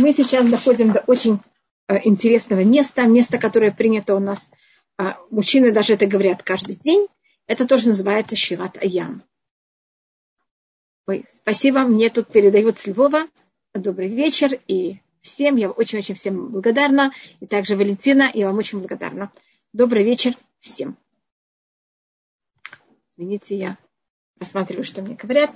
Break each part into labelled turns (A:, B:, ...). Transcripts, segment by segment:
A: мы сейчас доходим до очень э, интересного места, место, которое принято у нас, а, мужчины даже это говорят каждый день, это тоже называется Шират Аям. Ой, спасибо, мне тут передают с Львова. Добрый вечер и всем, я очень-очень всем благодарна. И также Валентина, я вам очень благодарна. Добрый вечер всем. Извините, я рассматриваю, что мне говорят.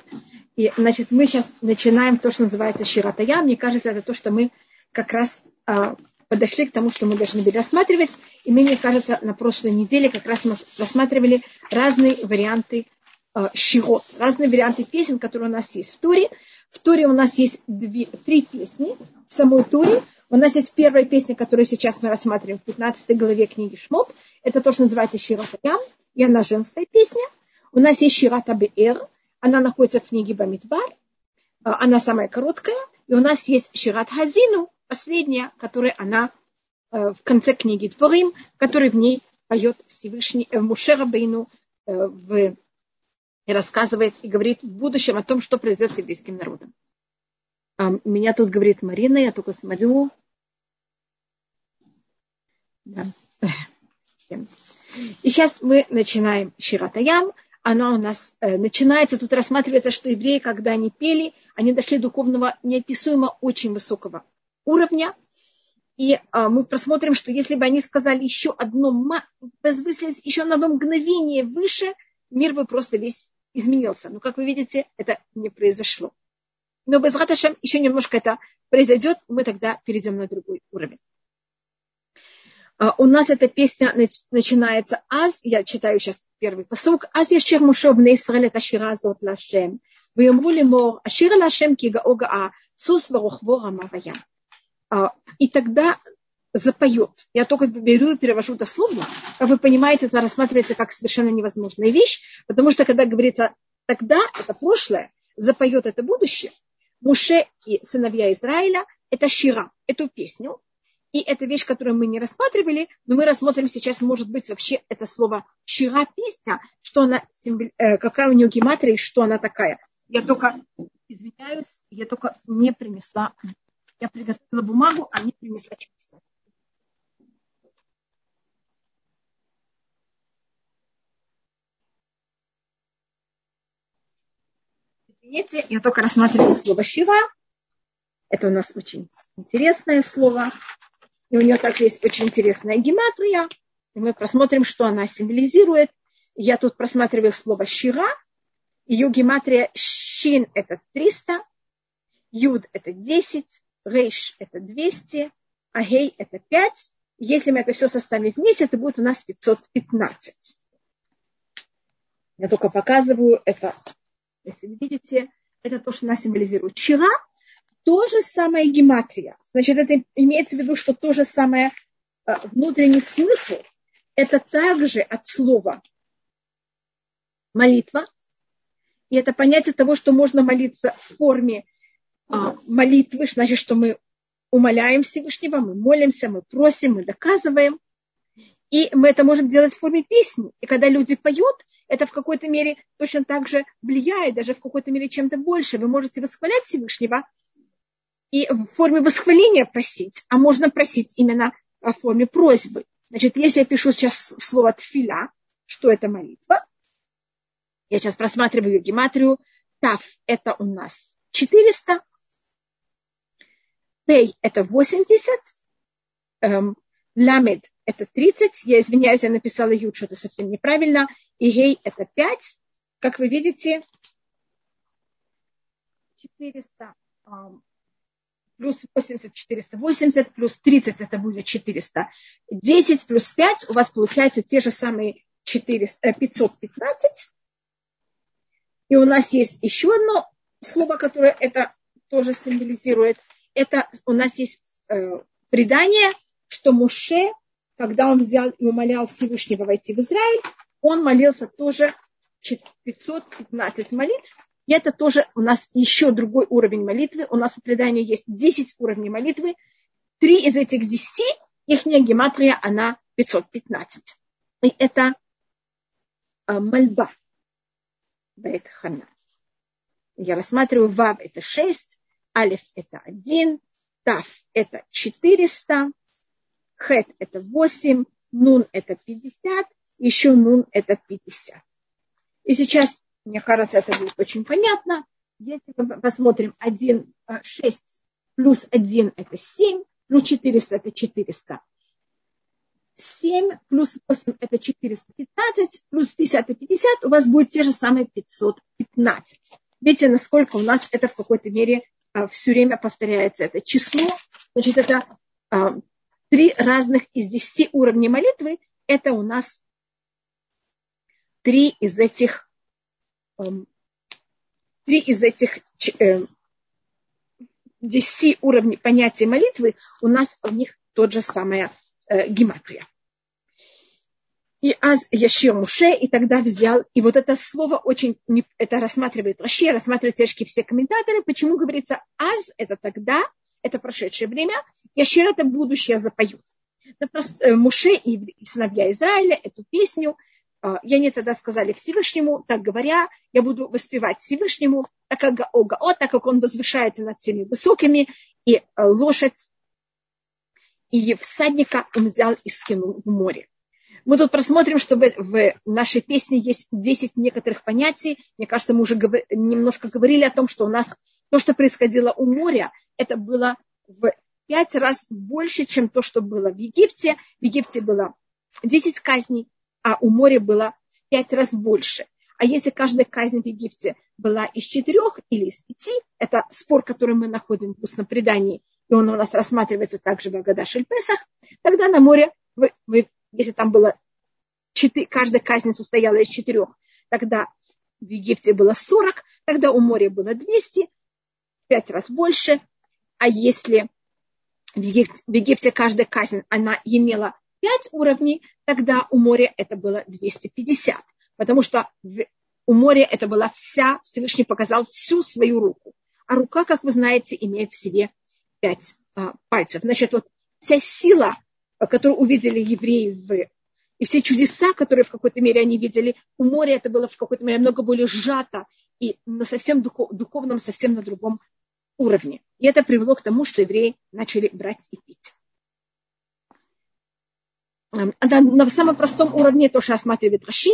A: И, значит, мы сейчас начинаем то, что называется Ширатая. Мне кажется, это то, что мы как раз а, подошли к тому, что мы должны были рассматривать. И мне кажется, на прошлой неделе как раз мы рассматривали разные варианты э, широт, разные варианты песен, которые у нас есть в Туре. В Туре у нас есть две, три песни. В самой Туре у нас есть первая песня, которую сейчас мы рассматриваем в 15 главе книги Шмот. Это то, что называется Широт Ям, и она женская песня. У нас есть Шират Абеэр, она находится в книге Бамидбар, э, она самая короткая. И у нас есть Шират Хазину, последняя, которая она э, в конце книги Творим, который в ней поет Всевышний э, Мушера Бейну в и рассказывает и говорит в будущем о том, что произойдет с еврейским народом. Меня тут говорит Марина, я только смотрю. Да. И сейчас мы начинаем Ширатаям. Она у нас э, начинается, тут рассматривается, что евреи, когда они пели, они дошли до духовного неописуемо очень высокого уровня. И а, мы просмотрим, что если бы они сказали еще одно, возвысились еще на одно мгновение выше, мир бы просто весь изменился. Но, как вы видите, это не произошло. Но без Раташем еще немножко это произойдет, мы тогда перейдем на другой уровень. Uh, у нас эта песня начинается аз, я читаю сейчас первый посук, аз яшер мушо бне Исраэль это шира зот лашем, ויאמרו לאמור, השיר על השם כי גאו גאה, סוס ורוכבו רמה וים. И тогда запоет. Я только беру и перевожу дословно. Как вы понимаете, это рассматривается как совершенно невозможная вещь, потому что когда говорится тогда, это прошлое, запоет это будущее, Муше и сыновья Израиля – это Шира, эту песню. и это вещь, которую мы не рассматривали, но мы рассмотрим сейчас, может быть, вообще это слово Шира – песня, что она, э, какая у нее гематрия что она такая. Я только, извиняюсь, я только не принесла, я приготовила бумагу, а не принесла часы. Извините, я только рассматриваю слово «шива». Это у нас очень интересное слово. И у нее так есть очень интересная гематрия. И мы просмотрим, что она символизирует. Я тут просматриваю слово «шира». Ее гематрия «шин» – это 300, «юд» – это 10, «рейш» – это 200, а «гей» – это 5. Если мы это все составим вместе, это будет у нас 515. Я только показываю это если видите, это то, что она символизирует. Вчера то же самое гематрия. Значит, это имеется в виду, что то же самое э, внутренний смысл. Это также от слова молитва. И это понятие того, что можно молиться в форме а, молитвы, значит, что мы умоляем Всевышнего, мы молимся, мы просим, мы доказываем. И мы это можем делать в форме песни. И когда люди поют, это в какой-то мере точно так же влияет, даже в какой-то мере чем-то больше. Вы можете восхвалять Всевышнего и в форме восхваления просить, а можно просить именно в форме просьбы. Значит, если я пишу сейчас слово тфиля, что это молитва, я сейчас просматриваю гематрию, тав – это у нас 400, пей – это 80, эм, ламед это 30. Я извиняюсь, я написала ют, что это совсем неправильно. И гей это 5. Как вы видите, 400 плюс 80, 480, плюс 30 это будет 410, плюс 5 у вас получается те же самые 400, 515. Э, И у нас есть еще одно слово, которое это тоже символизирует. Это у нас есть э, предание, что Муше когда он взял и умолял Всевышнего войти в Израиль, он молился тоже 515 молитв. И это тоже у нас еще другой уровень молитвы. У нас в предании есть 10 уровней молитвы. Три из этих 10, их гематрия, она 515. И это э, мольба. Я рассматриваю Вав это 6, Алиф это 1, Тав это 400, Хет это 8, Нун это 50, еще Нун это 50. И сейчас, мне кажется, это будет очень понятно. Если мы посмотрим 1, 6 э, плюс 1 это 7, плюс 400 это 400. 7 плюс 8 это 415, плюс 50 это 50, у вас будет те же самые 515. Видите, насколько у нас это в какой-то мере а, все время повторяется это число. Значит, это а, три разных из десяти уровней молитвы. Это у нас три из этих три из этих э, десяти уровней понятия молитвы, у нас в них тот же самая э, гематрия. И аз Яшир Муше, и тогда взял, и вот это слово очень, это рассматривает Раши, рассматривают тяжкие все комментаторы, почему говорится аз, это тогда, это прошедшее время, Яшир это будущее запоют. Э, Муше и сыновья Израиля эту песню, и они тогда сказали Всевышнему, так говоря, я буду воспевать Всевышнему, так как Гаога, так как он возвышается над всеми высокими, и э, лошадь, и всадника он взял и скинул в море. Мы тут просмотрим, что в нашей песне есть 10 некоторых понятий. Мне кажется, мы уже немножко говорили о том, что у нас то, что происходило у моря, это было в пять раз больше, чем то, что было в Египте. В Египте было 10 казней, а у моря было в пять раз больше. А если каждая казнь в Египте была из четырех или из пяти, это спор, который мы находим в устном предании, и он у нас рассматривается также в Агадашель Песах, тогда на море вы, вы если там было четыре, каждая казнь состояла из четырех, тогда в Египте было 40, тогда у моря было 200, пять раз больше. А если в Египте, в Египте каждая казнь, она имела 5 уровней, тогда у моря это было 250. Потому что у моря это была вся, Всевышний показал всю свою руку. А рука, как вы знаете, имеет в себе 5 а, пальцев. Значит, вот вся сила которую увидели евреи в и все чудеса, которые в какой-то мере они видели, у моря это было в какой-то мере много более сжато и на совсем духов, духовном, совсем на другом уровне. И это привело к тому, что евреи начали брать и пить. Эм, на, самом простом уровне то, что осматривает Раши,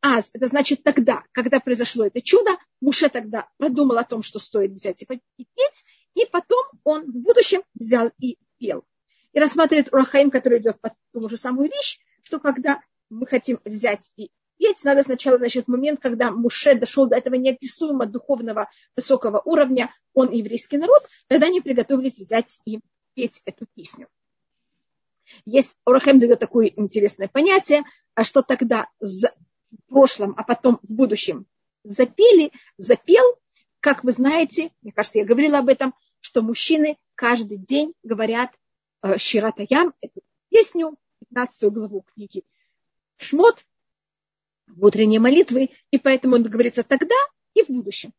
A: аз, это значит тогда, когда произошло это чудо, Муше тогда продумал о том, что стоит взять и пить, и потом он в будущем взял и пел. И рассматривает Урахаим, который идет под ту же самую вещь, что когда мы хотим взять и петь, надо сначала, значит, момент, когда Муше дошел до этого неописуемо духовного высокого уровня, он еврейский народ, тогда они приготовились взять и петь эту песню. Есть Урахем дает такое интересное понятие, а что тогда в прошлом, а потом в будущем запели, запел, как вы знаете, мне кажется, я говорила об этом, что мужчины каждый день говорят Э, Ширатаям, эту песню, 15 главу книги Шмот, в утренней молитвы, и поэтому он говорится тогда и в будущем.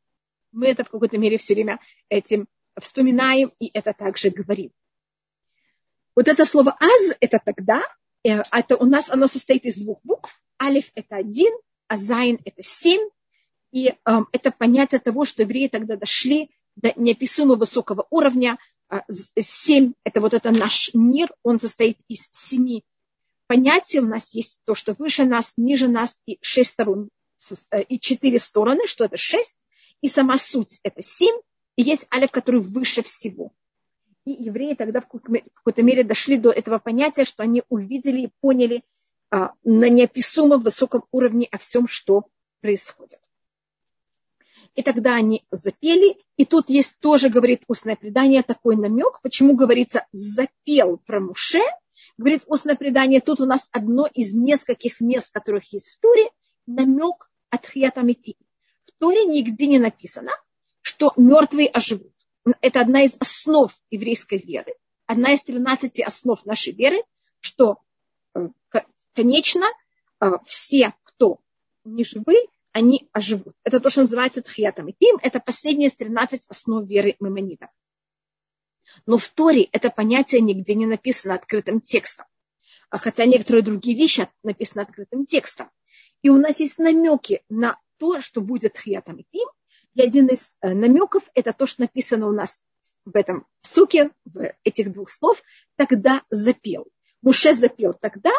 A: Мы это в какой-то мере все время этим вспоминаем и это также говорим. Вот это слово «аз» – это тогда, э, это у нас оно состоит из двух букв. Алиф – это один, а Зайн – это семь. И э, это понятие того, что евреи тогда дошли до неописуемо высокого уровня, а, семь, это вот это наш мир, он состоит из семи понятий. У нас есть то, что выше нас, ниже нас, и шесть сторон, э, и четыре стороны, что это шесть, и сама суть это семь, и есть алиф, который выше всего. И евреи тогда в какой-то мере дошли до этого понятия, что они увидели и поняли а, на неописуемом высоком уровне о всем, что происходит. И тогда они запели. И тут есть тоже, говорит устное предание, такой намек. Почему говорится запел про Муше? Говорит устное предание, тут у нас одно из нескольких мест, которых есть в Туре, намек от Хиятамити. В Туре нигде не написано, что мертвые оживут. Это одна из основ еврейской веры, одна из 13 основ нашей веры, что, э, конечно, э, все, кто не живы, они оживут. Это то, что называется тхиятом. И тим – это последние из 13 основ веры мемонитов. Но в Торе это понятие нигде не написано открытым текстом. А хотя некоторые другие вещи написаны открытым текстом. И у нас есть намеки на то, что будет тхиятом и. И один из э, намеков – это то, что написано у нас в этом суке, в этих двух слов, тогда запел. Муше запел тогда,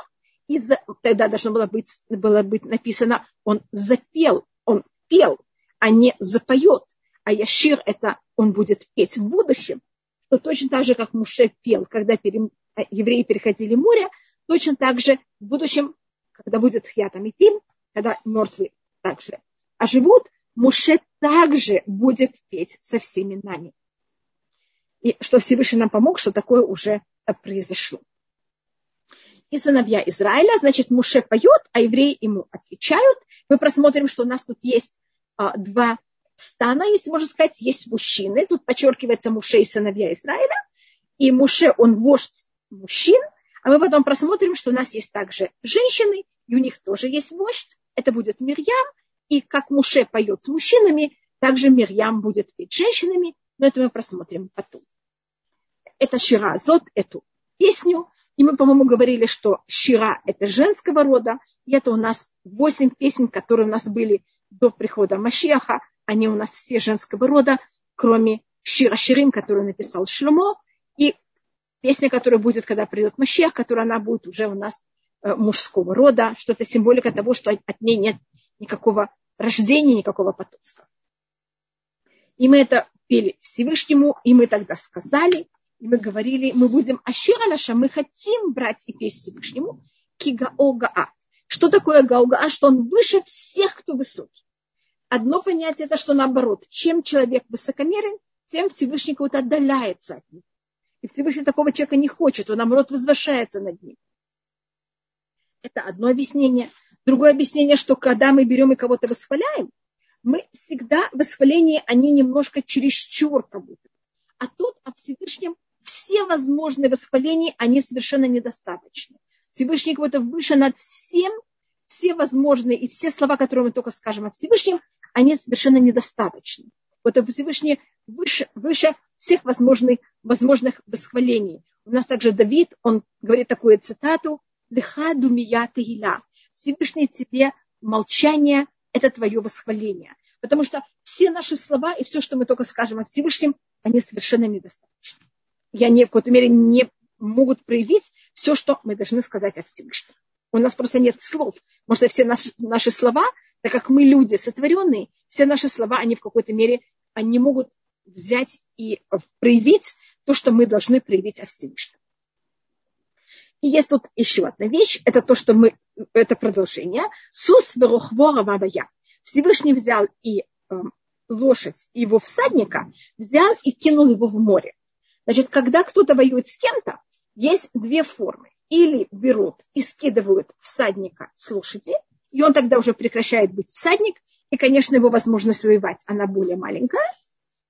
A: и за, тогда должно было быть, было быть написано, он запел, он пел, а не запоет. А Яшир это он будет петь в будущем, что точно так же, как Муше пел, когда пере, евреи переходили море, точно так же в будущем, когда будет Хьятам и Тим, когда мертвые также оживут, Муше также будет петь со всеми нами. И что Всевышний нам помог, что такое уже произошло. И сыновья Израиля, значит, Муше поет, а евреи ему отвечают. Мы просмотрим, что у нас тут есть а, два стана, если можно сказать, есть мужчины. Тут подчеркивается Муше и сыновья Израиля. И Муше, он вождь мужчин. А мы потом просмотрим, что у нас есть также женщины, и у них тоже есть вождь. Это будет Мирьям. И как Муше поет с мужчинами, также Мирьям будет петь с женщинами. Но это мы просмотрим потом. Это Шира Зод, эту песню. И мы, по-моему, говорили, что Шира – это женского рода. И это у нас восемь песен, которые у нас были до прихода Машиаха. Они у нас все женского рода, кроме Шира Ширим, который написал Шлюмо, и песня, которая будет, когда придет Машиах, которая она будет уже у нас э, мужского рода, что это символика того, что от ней нет никакого рождения, никакого потомства. И мы это пели Всевышнему, и мы тогда сказали, и мы говорили, мы будем Ашира наша, мы хотим брать и петь Всевышнему Кигаогаа. Что такое Гаогаа? Что он выше всех, кто высокий. Одно понятие это, что наоборот, чем человек высокомерен, тем Всевышний кого-то отдаляется от него. И Всевышний такого человека не хочет, он наоборот возвышается над ним. Это одно объяснение. Другое объяснение, что когда мы берем и кого-то восхваляем, мы всегда восхваление, они немножко чересчур как будто. А тут о Всевышнем все возможные восхваления, они совершенно недостаточны. Всевышний кого-то выше над всем, все возможные и все слова, которые мы только скажем о Всевышнем, они совершенно недостаточны. Вот Всевышний выше, выше всех возможных, возможных восхвалений. У нас также Давид, он говорит такую цитату, «Леха думия тегиля». Всевышний тебе молчание – это твое восхваление. Потому что все наши слова и все, что мы только скажем о Всевышнем, они совершенно недостаточны. И они в какой-то мере не могут проявить все, что мы должны сказать о Всевышнем. У нас просто нет слов. Может, все наши, наши слова, так как мы люди сотворенные, все наши слова, они в какой-то мере, они могут взять и проявить то, что мы должны проявить о Всевышнем. И есть тут еще одна вещь, это то, что мы, это продолжение. Сус верухвора вабая. Всевышний взял и э, лошадь, и его всадника, взял и кинул его в море. Значит, когда кто-то воюет с кем-то, есть две формы или берут и скидывают всадника с лошади, и он тогда уже прекращает быть всадник, и, конечно, его возможность воевать, она более маленькая,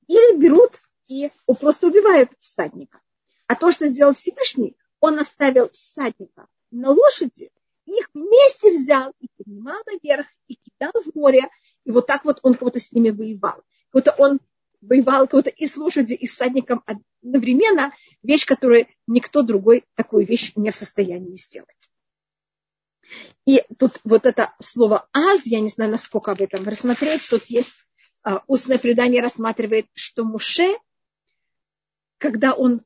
A: или берут и просто убивают всадника. А то, что сделал Всевышний, он оставил всадника на лошади, их вместе взял и поднимал наверх, и кидал в море, и вот так вот он кого-то с ними воевал. Как-то он воевал кого-то и с лошадью, и с всадником одновременно, вещь, которую никто другой такую вещь не в состоянии сделать. И тут вот это слово «аз», я не знаю, насколько об этом рассмотреть, тут есть а, устное предание рассматривает, что Муше, когда он,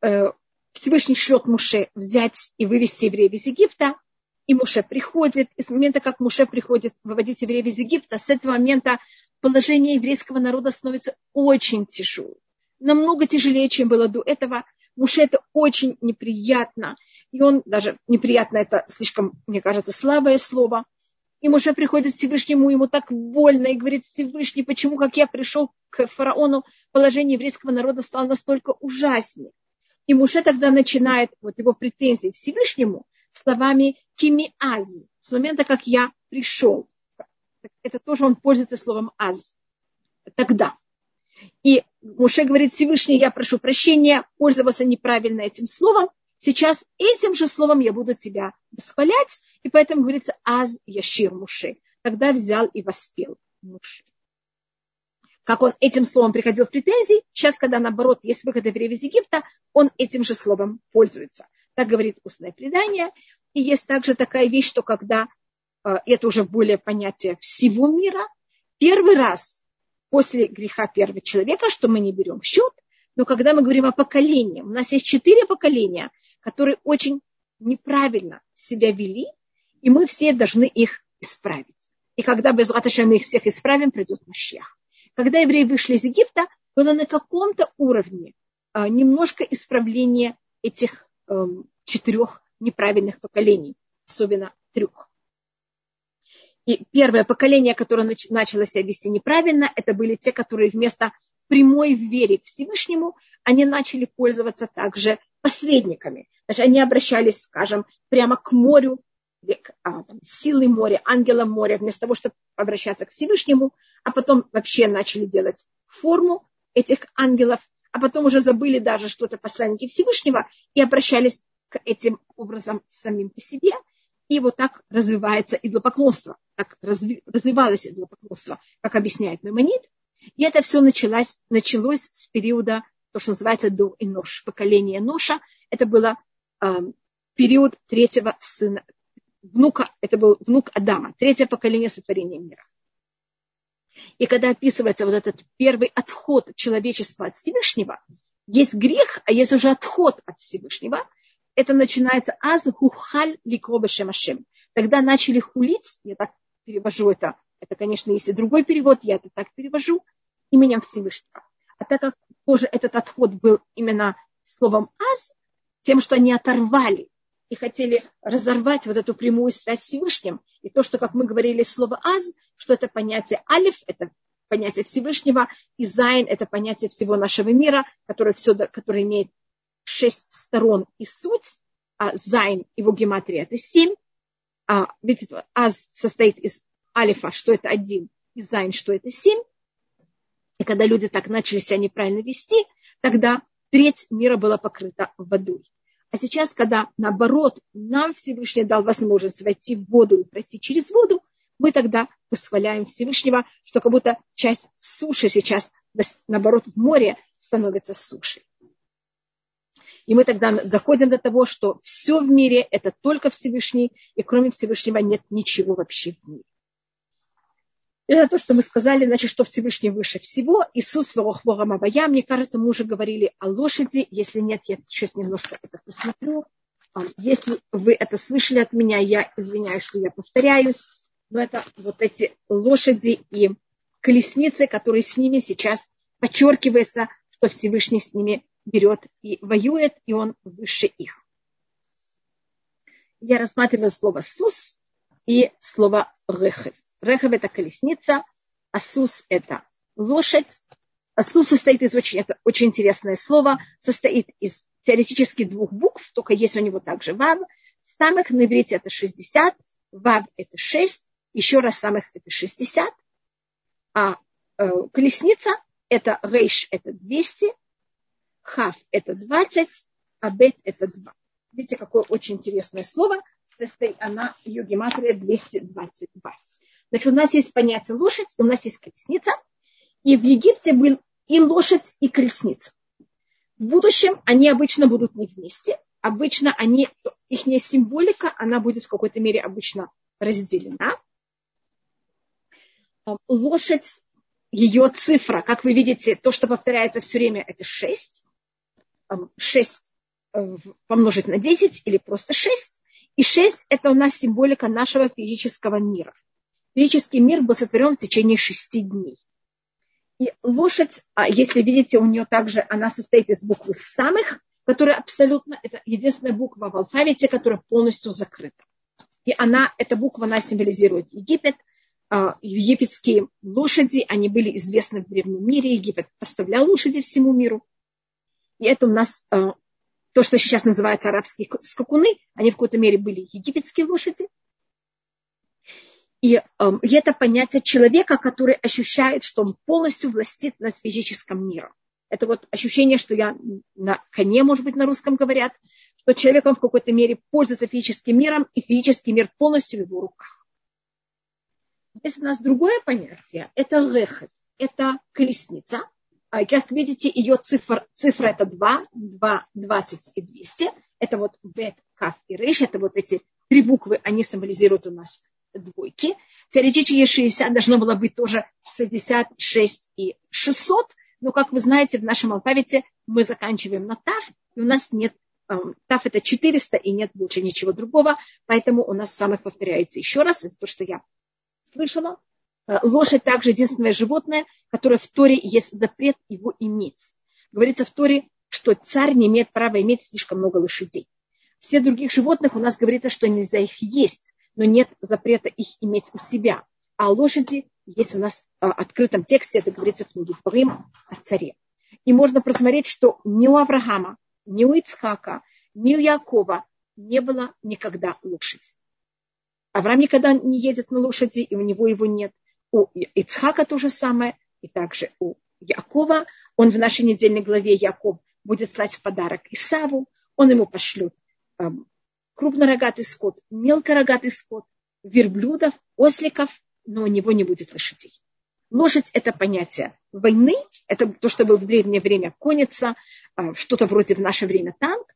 A: э, Всевышний шлет Муше взять и вывести евреев из Египта, и Муше приходит, и с момента, как Муше приходит выводить евреев из Египта, с этого момента положение еврейского народа становится очень тяжелым. Намного тяжелее, чем было до этого. Муше это очень неприятно. И он даже неприятно, это слишком, мне кажется, слабое слово. И Муше приходит к Всевышнему, ему так больно, и говорит, Всевышний, почему, как я пришел к фараону, положение еврейского народа стало настолько ужаснее. И Муше тогда начинает вот его претензии Всевышнему словами «кимиаз», с момента, как я пришел это тоже он пользуется словом аз. Тогда. И Муше говорит, Всевышний, я прошу прощения, пользовался неправильно этим словом. Сейчас этим же словом я буду тебя восхвалять. И поэтому говорится аз яшир Муше. Тогда взял и воспел Муше. Как он этим словом приходил в претензии, сейчас, когда наоборот есть выход евреев из Египта, он этим же словом пользуется. Так говорит устное предание. И есть также такая вещь, что когда Э, это уже более понятие всего мира, первый раз после греха первого человека, что мы не берем в счет, Но когда мы говорим о поколении, у нас есть четыре поколения, которые очень неправильно себя вели, и мы все должны их исправить. И когда без мы их всех исправим, придет Машьях. Когда евреи вышли из Египта, было на каком-то уровне а, немножко исправления этих эм, четырех неправильных поколений, особенно трех. И первое поколение, которое начало себя вести неправильно, это были те, которые вместо прямой вере к Всевышнему, они начали пользоваться также посредниками. Значит, они обращались, скажем, прямо к морю, к а, силы моря, ангелам моря, вместо того, чтобы обращаться к Всевышнему, а потом вообще начали делать форму этих ангелов, а потом уже забыли даже что-то посланники Всевышнего и обращались к этим образом самим по себе. И вот так развивается идолопоклонство, так разви, развивалось идолопоклонство, как объясняет Мемонит. И это все началось, началось с периода, то, что называется до и нож, поколение Ноша. Это было э, период третьего сына, внука, это был внук Адама, третье поколение сотворения мира. И когда описывается вот этот первый отход человечества от Всевышнего, есть грех, а есть уже отход от Всевышнего, это начинается аз хухаль ликроба шемашем. Тогда начали хулить, я так перевожу это, это, конечно, если другой перевод, я это так перевожу, именем Всевышнего. А так как тоже этот отход был именно словом אז, тем, что они оторвали и хотели разорвать вот эту прямую связь с Всевышним. И то, что, как мы говорили, слово «אז», что это понятие «אלף», это понятие Всевышнего, и «זין» – это понятие всего нашего мира, которое, все, которое имеет шесть сторон и суть, а «זין» его гематрия – это семь. А, ведь «אז» состоит из אלף а, что это один, и «זין», что это семь. И когда люди так начали себя неправильно вести, тогда треть мира была покрыта водой. А сейчас, когда наоборот нам Всевышний дал возможность войти в воду и пройти через воду, мы тогда восхваляем Всевышнего, что как будто часть суши сейчас, наоборот, море становится сушей. И мы тогда доходим до того, что все в мире – это только Всевышний, и кроме Всевышнего нет ничего вообще в мире. Это то, что мы сказали, значит, что Всевышний выше всего. Иисус Варохворам Авая. Мне кажется, мы уже говорили о лошади. Если нет, я сейчас немножко это посмотрю. Если вы это слышали от меня, я извиняюсь, что я повторяюсь. Но это вот эти лошади и колесницы, которые с ними сейчас подчеркивается, что Всевышний с ними берет и воюет, и он выше их. Я рассматриваю слово «сус» и слово «рехев». Рехав – это колесница, асус – это лошадь. Асус состоит из очень, это очень интересное слово, состоит из теоретически двух букв, только есть у него также вав. Самых на иврите это 60, вав это 6, еще раз самых это 60. А э, колесница это рейш это 200, хав это 20, а бет это 2. Видите, какое очень интересное слово. Состоит она, ее гематрия 222. Значит, у нас есть понятие лошадь, у нас есть колесница, и в Египте был и лошадь, и колесница. В будущем они обычно будут не вместе, обычно они, их символика, она будет в какой-то мере обычно разделена. Лошадь, ее цифра, как вы видите, то, что повторяется все время, это 6. 6 э, помножить на 10 или просто 6. И 6 это у нас символика нашего физического мира – физический мир был сотворен в течение шести дней. И лошадь, а если видите, у нее также, она состоит из буквы самых, которая абсолютно, это единственная буква в алфавите, которая полностью закрыта. И она, эта буква, она символизирует Египет. А, египетские лошади, они были известны в древнем мире. Египет поставлял лошади всему миру. И это у нас а, то, что сейчас называется арабские скакуны, они в какой-то мере были египетские лошади. И, э, и это понятие человека, который ощущает, что он полностью властит над физическим миром. Это вот ощущение, что я на коне, может быть, на русском говорят, что человек он в какой-то мере пользуется физическим миром, и физический мир полностью в его руках. Есть у нас другое понятие, это лехет, это колесница. А как видите, ее цифра, цифра это 2, 2, 20 и 200. Это вот бет, каф и рейш, это вот эти три буквы, они символизируют у нас двойки. Теоретически 60 должно было быть тоже 66 и 600, Но, как вы знаете, в нашем алфавите мы заканчиваем на тав, и у нас нет эм, Тав это 400 и нет больше ничего другого, поэтому у нас самых повторяется еще раз, это то, что я слышала. Э, лошадь также единственное животное, которое в Торе есть запрет его иметь. Говорится в Торе, что царь не имеет права иметь слишком много лошадей. Все других животных у нас говорится, что нельзя их есть, но нет запрета их иметь у себя. А лошади есть у нас в открытом тексте, это говорится в книге Дворим о царе. И можно просмотреть, что ни у Авраама, ни у Ицхака, ни у Якова не было никогда лошади. Авраам никогда не едет на лошади, и у него его нет. У Ицхака то же самое, и также у Якова. Он в нашей недельной главе Яков будет слать в подарок Исаву, он ему пошлет э, крупнорогатый скот, мелкорогатый скот, верблюдов, осликов, но у него не будет лошадей. Лошадь – это понятие войны, это то, что было в древнее время конница, э, что-то вроде в наше время танк,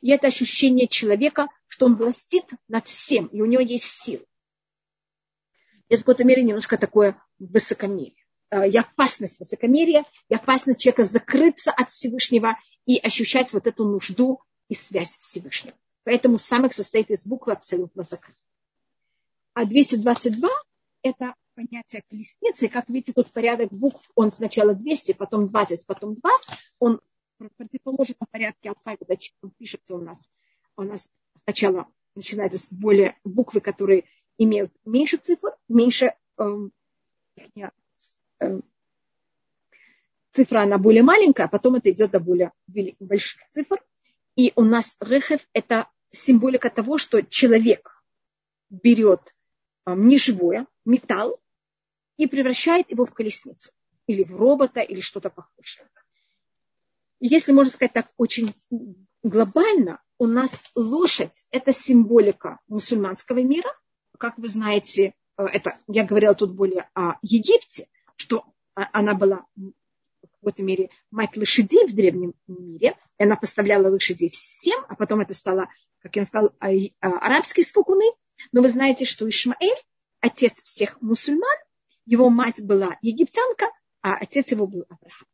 A: и это ощущение человека, что он властит над всем, и у него есть силы. Это в какой-то мере немножко такое высокомерие. Э, и опасность высокомерия, и опасность человека закрыться от Всевышнего и ощущать вот эту нужду и связь Всевышнего. Поэтому самых состоит из буквы абсолютно закрыт. А 222 – это понятие колесницы. Как видите, тут порядок букв, он сначала 200, потом 20, потом 2. Он в противоположном порядке алфавита, пишется у нас. У нас сначала начинается с более буквы, которые имеют меньше цифр, меньше эм, э, цифра, она более маленькая, а потом это идет до более больших цифр. И у нас рехев – это символика того, что человек берет э, неживое, металл, и превращает его в колесницу, или в робота, или что-то похожее. Если можно сказать так очень глобально, у нас лошадь – это символика мусульманского мира. Как вы знаете, э, это я говорила тут более о Египте, что она была какой-то мере мать лошадей в древнем мире. И она поставляла лошадей всем, а потом это стало, как я сказала, а, а, арабские скакуны. Но вы знаете, что Ишмаэль, отец всех мусульман, его мать была египтянка, а отец его был Авраам.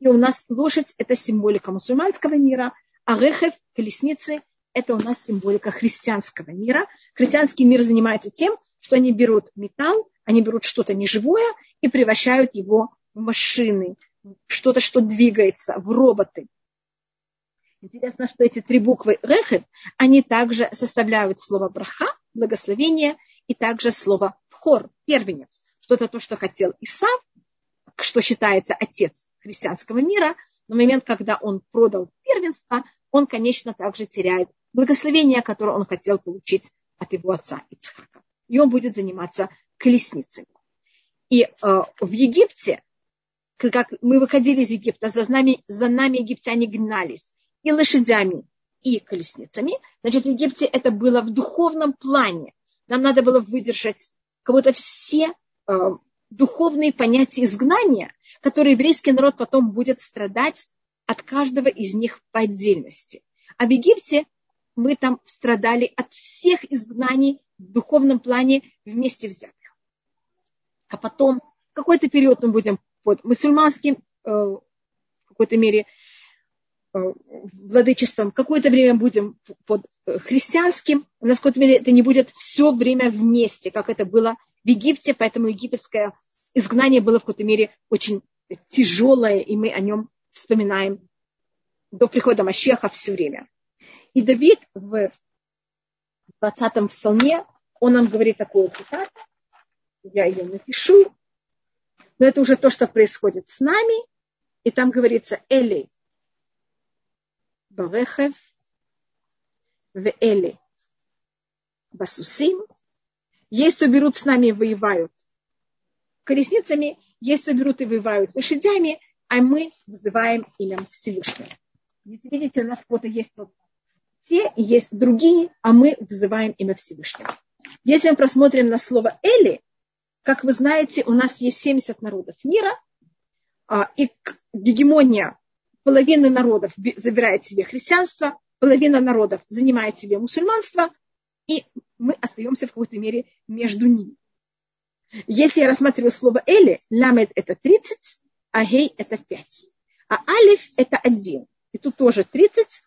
A: И у нас лошадь – это символика мусульманского мира, а рехев, колесницы – это у нас символика христианского мира. Христианский мир занимается тем, что они берут металл, они берут что-то неживое и превращают его в машины, что-то, что двигается, в роботы. Интересно, что эти три буквы рехет, они также составляют слово браха, благословение, и также слово вхор, первенец. Что-то то, что хотел Исав, что считается отец христианского мира, в момент, когда он продал первенство, он, конечно, также теряет благословение, которое он хотел получить от его отца Ицхака. И он будет заниматься колесницами. И э, в Египте, как мы выходили из Египта, за нами, за нами египтяне гнались и лошадями, и колесницами. Значит, в Египте это было в духовном плане. Нам надо было выдержать кого-то все э, духовные понятия изгнания, которые еврейский народ потом будет страдать от каждого из них по отдельности. А в Египте мы там страдали от всех изгнаний в духовном плане вместе взятых а потом какой-то период мы будем под мусульманским, э, в какой-то мере, э, владычеством, какое-то время будем под христианским, у нас в какой-то мере это не будет все время вместе, как это было в Египте, поэтому египетское изгнание было в какой-то мере очень тяжелое, и мы о нем вспоминаем до прихода Машеха все время. И Давид в 20-м псалме, он нам говорит такую цитату, я ее напишу. Но это уже то, что происходит с нами. И там говорится Эли Барехев в Эли Басусим. Есть, кто берут с нами и воевают колесницами, есть, кто берут и воевают лошадями, а мы вызываем именем Всевышнего. Если видите, у нас кто-то есть вот те, есть другие, а мы вызываем имя Всевышнего. Если мы просмотрим на слово Эли, как вы знаете, у нас есть 70 народов мира, а, и гегемония половины народов забирает себе христианство, половина народов занимает себе мусульманство, и мы остаемся в какой-то мере между ними. Если я рассматриваю слово Эли, ламед это 30, а гей это 5. А алиф это 1. И тут тоже 30,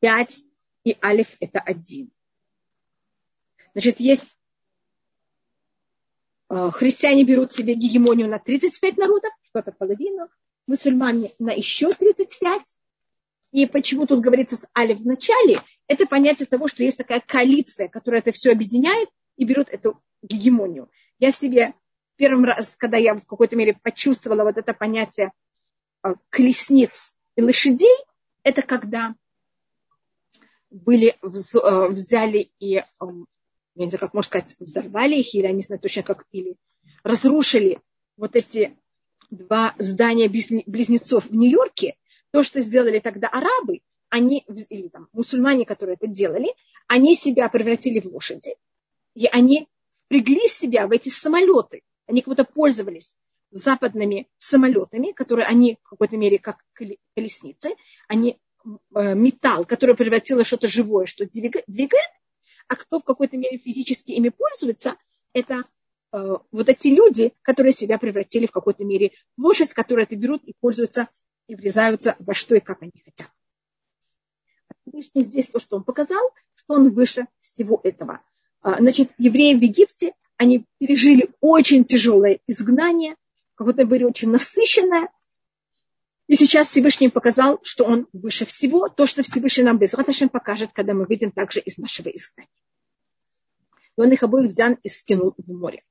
A: 5 и алиф это 1. Значит, есть христиане берут себе гегемонию на 35 народов, что-то половину, мусульмане на еще 35. И почему тут говорится с алиф в начале, это понятие того, что есть такая коалиция, которая это все объединяет и берет эту гегемонию. Я в себе первый раз, когда я в какой-то мере почувствовала вот это понятие э, колесниц и лошадей, это когда были, э, взяли и, эм, я не знаю, как можно сказать, взорвали их, или я не знаю точно как, или разрушили вот эти два здания близнецов в Нью-Йорке, то, что сделали тогда арабы, они, или там мусульмане, которые это делали, они себя превратили в лошади, и они впрягли себя в эти самолеты. Они как будто пользовались западными самолетами, которые они в какой-то мере как колесницы, они э, металл, который превратило что-то живое, что двигает, а кто в какой-то мере физически ими пользуется, это э, вот эти люди, которые себя превратили в какой-то мере в лошадь, которые это берут и пользуются и врезаются во что и как они хотят. Всевышний здесь то, что он показал, что он выше всего этого. А, значит, евреи в Египте, они пережили очень тяжелое изгнание, какое-то были очень насыщенное. И сейчас Всевышний показал, что он выше всего, то, что Всевышний нам без раташем покажет, когда мы выйдем также из нашего изгнания. И он их обоих взял и скинул в море.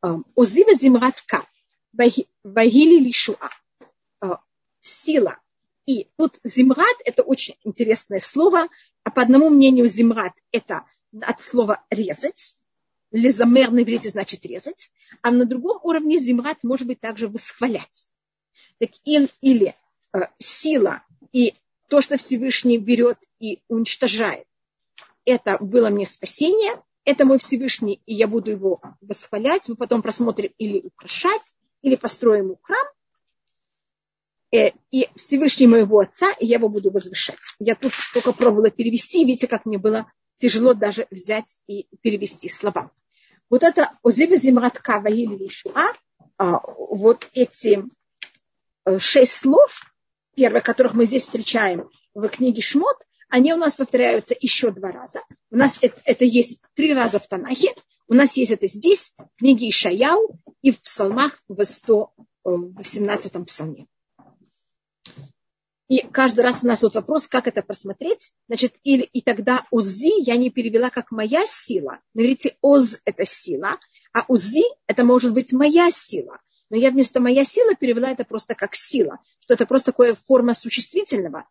A: А, Озива зимратка, вагили лишуа. А, сила. И тут зимрат – это очень интересное слово. А по одному мнению зимрат – это от слова резать. Лезамер на иврите значит резать. А на другом уровне зимрат может быть также восхвалять. Так или, э, сила и то, что Всевышний берет и уничтожает, это было мне спасение, это мой Всевышний, и я буду его восхвалять. Мы потом просмотрим или украшать, или построим ему храм. Э, и Всевышний моего отца, и я его буду возвышать. Я тут только пробовала перевести, видите, как мне было тяжело даже взять и перевести слова. Вот это Озева Зимратка Ваили Шуа, вот эти э, шесть слов, первые, которых мы здесь встречаем в книге Шмот, они у нас повторяются еще два раза. У нас это, это есть три раза в Танахе, у нас есть это здесь, в книге Ишаяу и в псалмах в 118 э, псалме. И каждый раз у нас вот вопрос, как это просмотреть. Значит, или, и тогда УЗИ я не перевела как моя сила. Но видите, ОЗ – это сила, а УЗИ – это может быть моя сила. Но я вместо моя сила перевела это просто как сила, что это просто такая форма существительного.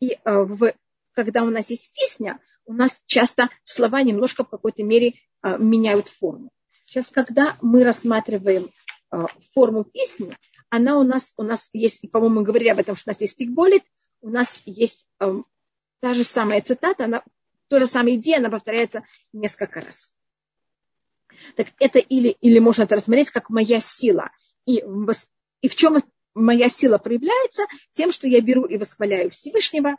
A: И э, в, когда у нас есть песня, у нас часто слова немножко в какой-то мере э, меняют форму. Сейчас, когда мы рассматриваем э, форму песни, она у нас, у нас есть, по-моему, мы говорили об этом, что у нас есть стикболит, у нас есть э, та же самая цитата, она, та же самая идея, она повторяется несколько раз. Так это или, или можно это рассмотреть как моя сила. И, и в чем моя сила проявляется? Тем, что я беру и восхваляю Всевышнего,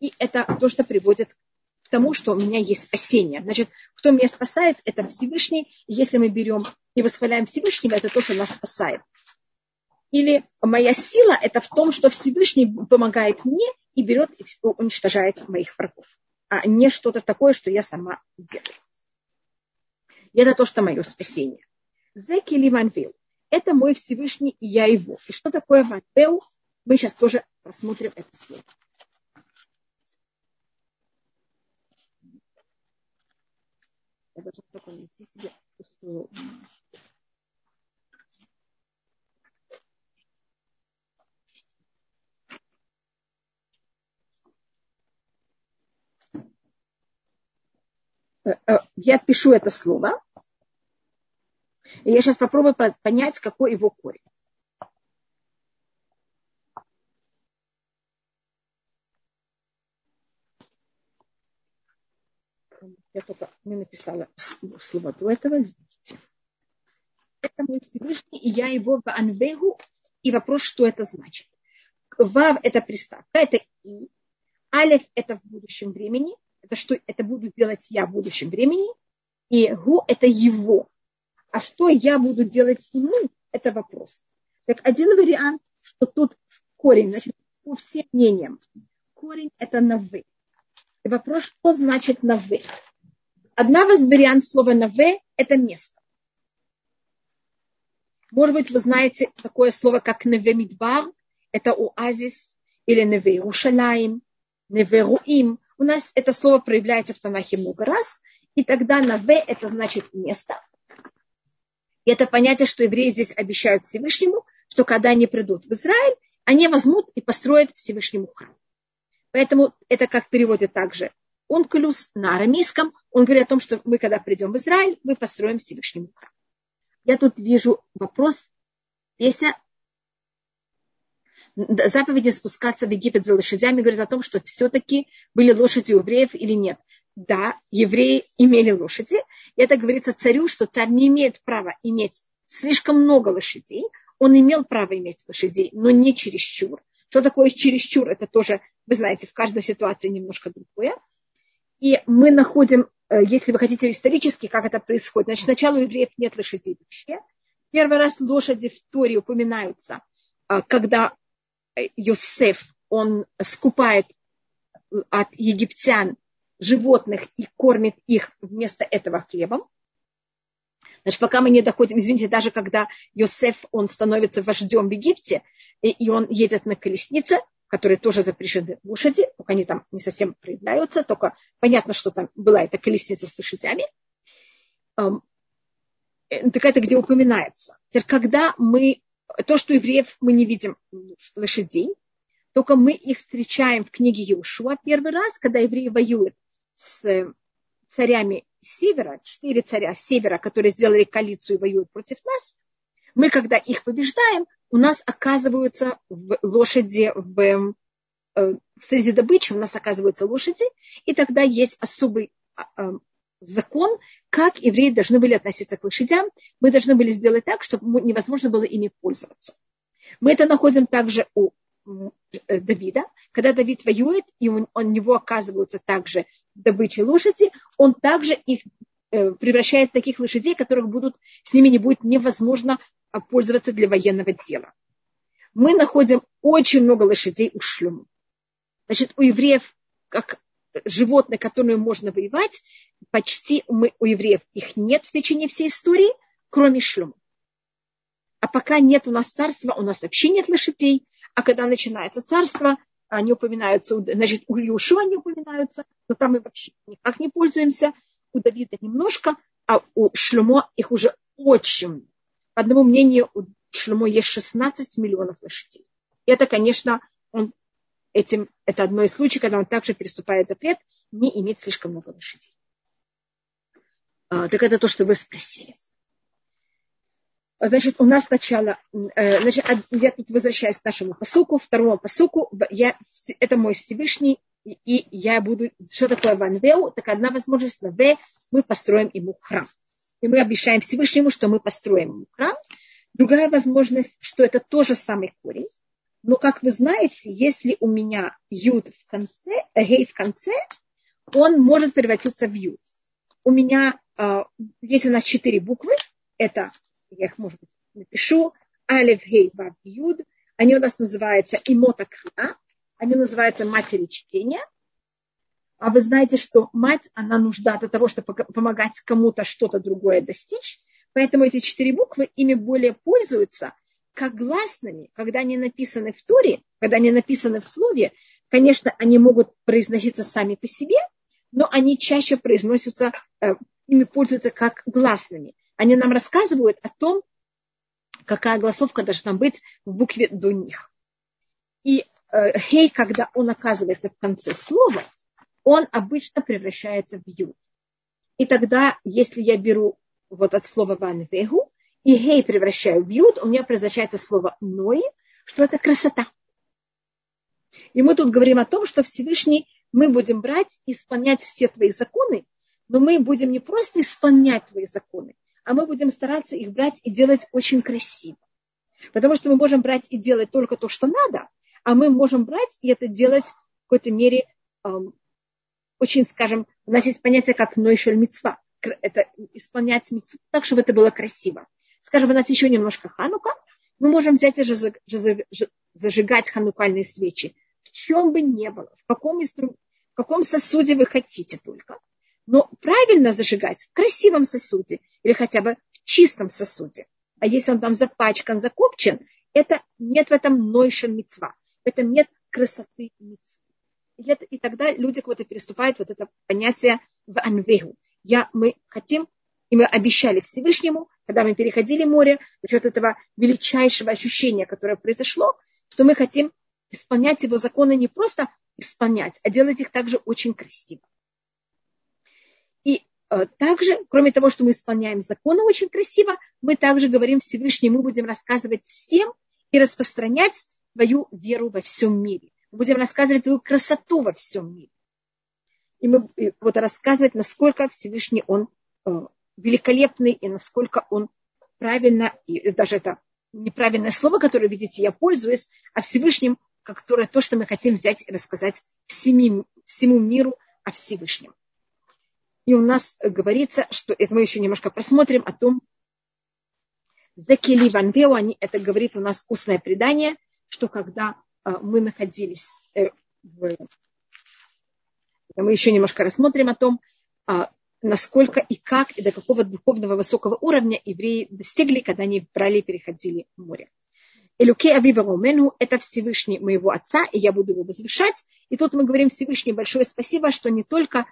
A: и это то, что приводит к тому, что у меня есть спасение. Значит, кто меня спасает, это Всевышний. Если мы берем и восхваляем Всевышнего, это то, что нас спасает. Или моя сила – это в том, что Всевышний помогает мне и берет и уничтожает моих врагов, а не что-то такое, что я сама делаю. И это то, что мое спасение. Зеки Ливанвил – это мой Всевышний, и я его. И что такое Ватеу? Мы сейчас тоже посмотрим это слово. Я должна только найти себе пустую Э, э, я пишу это слово, и я сейчас попробую понять, какой его корень. Я только не написала слово до этого. Это мой Всевышний, и я его в Анвегу. И вопрос, что это значит. Вав – это приставка, это и. Алеф – это в будущем времени это что это буду делать я в будущем времени, и гу это его. А что я буду делать ему, это вопрос. Так один вариант, что тут корень, значит, по всем мнениям, корень это навы. И вопрос, что значит навы? Одна вариант слова наве – это место. Может быть, вы знаете такое слово, как Неве Мидбар, это оазис, или Неве Рушалаим, Неве Руим. У нас это слово проявляется в Танахе много раз, и тогда Наве – это значит место. И это понятие, что евреи здесь обещают Всевышнему, что когда они придут в Израиль, они возьмут и построят Всевышнему храм. Поэтому это как переводит также Онкулюс на арамейском. Он говорит о том, что мы, когда придем в Израиль, мы построим Всевышнему храм. Я тут вижу вопрос. Песя заповеди спускаться в Египет за лошадями говорит о том, что все-таки были лошади у евреев или нет. Да, евреи имели лошади. И это говорится царю, что царь не имеет права иметь слишком много лошадей. Он имел право иметь лошадей, но не чересчур. Что такое чересчур? Это тоже, вы знаете, в каждой ситуации немножко другое. И мы находим, э, если вы хотите исторически, как это происходит. Значит, сначала у евреев нет лошадей вообще. Первый раз лошади в Торе упоминаются, э, когда Йосеф, он скупает от египтян животных и кормит их вместо этого хлебом. Значит, пока мы не доходим, извините, даже когда Йосеф, он становится вождем в Египте, и, и он едет на колеснице, которые тоже запрещены лошади, только они там не совсем проявляются, только понятно, что там была эта колесница с лошадями. Эм, так это где упоминается. Теперь, когда мы то, что евреев мы не видим лошадей, только мы их встречаем в книге Иешуа первый раз, когда евреи воюют с э, царями севера, четыре царя севера, которые сделали коалицию и воюют против нас. Мы, когда их побеждаем, у нас оказываются в лошади в, э, среди добычи у нас оказываются лошади, и тогда есть особый а, а, закон, как евреи должны были относиться к лошадям. Мы должны были сделать так, чтобы невозможно было ими пользоваться. Мы это находим также у Давида. Когда Давид воюет, и у него оказываются также добычи лошади, он также их э, превращает в таких лошадей, которых будут, с ними не будет невозможно а, пользоваться для военного дела. Мы находим очень много лошадей у шлюму. Значит, у евреев, как животных, которые можно воевать, почти мы, у евреев их нет в течение всей истории, кроме шлюма. А пока нет у нас царства, у нас вообще нет лошадей. А когда начинается царство, они упоминаются, значит, у Иешуа они упоминаются, но там мы вообще никак не пользуемся. У Давида немножко, а у Шлюмо их уже очень. По одному мнению, у Шлюмо есть 16 миллионов лошадей. И это, конечно, он этим, это одно из случаев, когда он также переступает запрет не иметь слишком много лошадей. А, так это то, что вы спросили. Значит, у нас сначала, э, значит, я тут возвращаюсь к нашему посуку, второму посуку, я, это мой Всевышний, и я буду, что такое Ванвеу, так одна возможность на В, мы построим ему храм. И мы обещаем Всевышнему, что мы построим ему храм. Другая возможность, что это тоже самый корень, но, как вы знаете, если у меня юд в конце, гей в конце, он может превратиться в юд. У меня, э, если у нас четыре буквы, это, я их, может быть, напишу, алев, гей, вав, юд, они у нас называются имота кра, они называются матери чтения. А вы знаете, что мать, она нужда для того, чтобы помогать кому-то что-то другое достичь. Поэтому эти четыре буквы ими более пользуются, как гласными, когда они написаны в Торе, когда они написаны в слове, конечно, они могут произноситься сами по себе, но они чаще произносятся, э, ими пользуются как гласными. Они нам рассказывают о том, какая гласовка должна быть в букве до них. И э, хей, когда он оказывается в конце слова, он обычно превращается в ют. И тогда, если я беру вот от слова ван вегу, и гей превращаю в юд, у меня превращается слово ной, что это красота. И мы тут говорим о том, что Всевышний мы будем брать и исполнять все твои законы, но мы будем не просто исполнять твои законы, а мы будем стараться их брать и делать очень красиво. Потому что мы можем брать и делать только то, что надо, а мы можем брать и это делать в какой-то мере эм, очень, скажем, у нас есть понятие как нойшель мецва. Это исполнять мецву так, чтобы это было красиво. Скажем, у нас еще немножко ханука, Мы можем взять и зажигать ханукальные свечи. В чем бы ни было, в каком, в каком сосуде вы хотите только. Но правильно зажигать в красивом сосуде или хотя бы в чистом сосуде. А если он там запачкан, закопчен, это нет в этом нойшен мецва. В этом нет красоты мецвы. И, это, и тогда люди кого-то переступают вот это понятие в анвегу. Я, мы хотим, и мы обещали Всевышнему, когда мы переходили море, за счет этого величайшего ощущения, которое произошло, что мы хотим исполнять его законы не просто исполнять, а делать их также очень красиво. И э, также, кроме того, что мы исполняем законы очень красиво, мы также говорим Всевышнему, мы будем рассказывать всем и распространять твою веру во всем мире. Мы будем рассказывать твою красоту во всем мире. И мы будем рассказывать, насколько Всевышний Он э, великолепный и насколько он правильно, и даже это неправильное слово, которое, видите, я пользуюсь, а Всевышним, которое то, что мы хотим взять и рассказать всеми, всему миру о Всевышнем. И у нас говорится, что это мы еще немножко просмотрим о том, Закили Ванвеу, они, это говорит у нас устное предание, что когда э, мы находились э, в... Мы еще немножко рассмотрим о том, а, насколько и как, и до какого духовного высокого уровня евреи достигли, когда они брали и переходили море. Элюке Авива Ромену – это Всевышний моего отца, и я буду его возвышать. И тут мы говорим Всевышний большое спасибо, что не только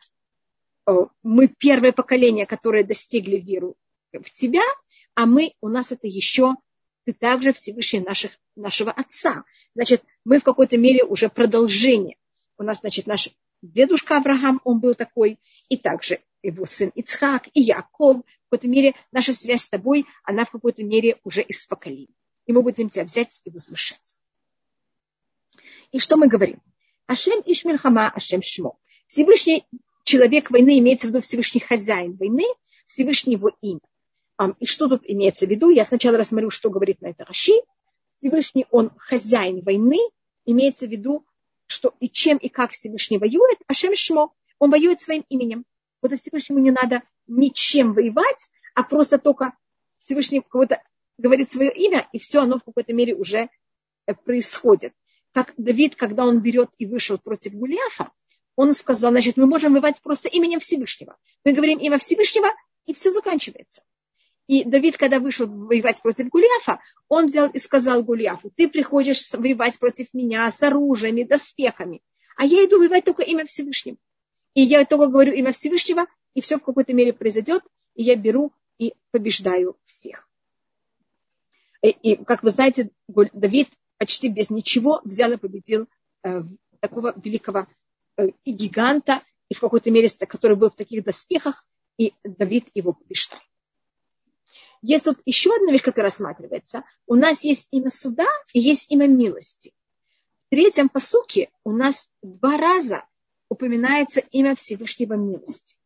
A: мы первое поколение, которое достигли веру в тебя, а мы, у нас это еще, ты также Всевышний наших, нашего отца. Значит, мы в какой-то мере уже продолжение. У нас, значит, наш дедушка Авраам, он был такой, и также его сын Ицхак и Яков. В какой-то мере наша связь с тобой, она в какой-то мере уже из поколений. И мы будем тебя взять и возвышать. И что мы говорим? Ашем Ишмельхама, Ашем Шмо. Всевышний человек войны имеется в виду Всевышний хозяин войны, Всевышний его имя. И что тут имеется в виду? Я сначала рассмотрю, что говорит на это Раши. Всевышний, он хозяин войны, имеется в виду, что и чем и как Всевышний воюет, Ашем Шмо, он воюет своим именем. Вот Всевышнему не надо ничем воевать, а просто только Всевышний кого-то говорит свое имя, и все оно в какой-то мере уже э, происходит. Как Давид, когда он берет и вышел против Гулиафа, он сказал, значит, мы можем воевать просто именем Всевышнего. Мы говорим имя Всевышнего, и все заканчивается. И Давид, когда вышел воевать против Гулиафа, он взял и сказал Гулиафу, ты приходишь воевать против меня с оружием доспехами, а я иду воевать только имя Всевышнего. И я только говорю имя Всевышнего, и все в какой-то мере произойдет, и я беру и побеждаю всех. И, и как вы знаете, Давид почти без ничего взял и победил э, такого великого и гиганта, и в какой-то мере, который был в таких доспехах, и Давид его побеждает. Есть тут еще одна вещь, которая рассматривается. У нас есть имя суда и есть имя милости. В третьем посуке у нас два раза упоминается имя Всевышнего милости.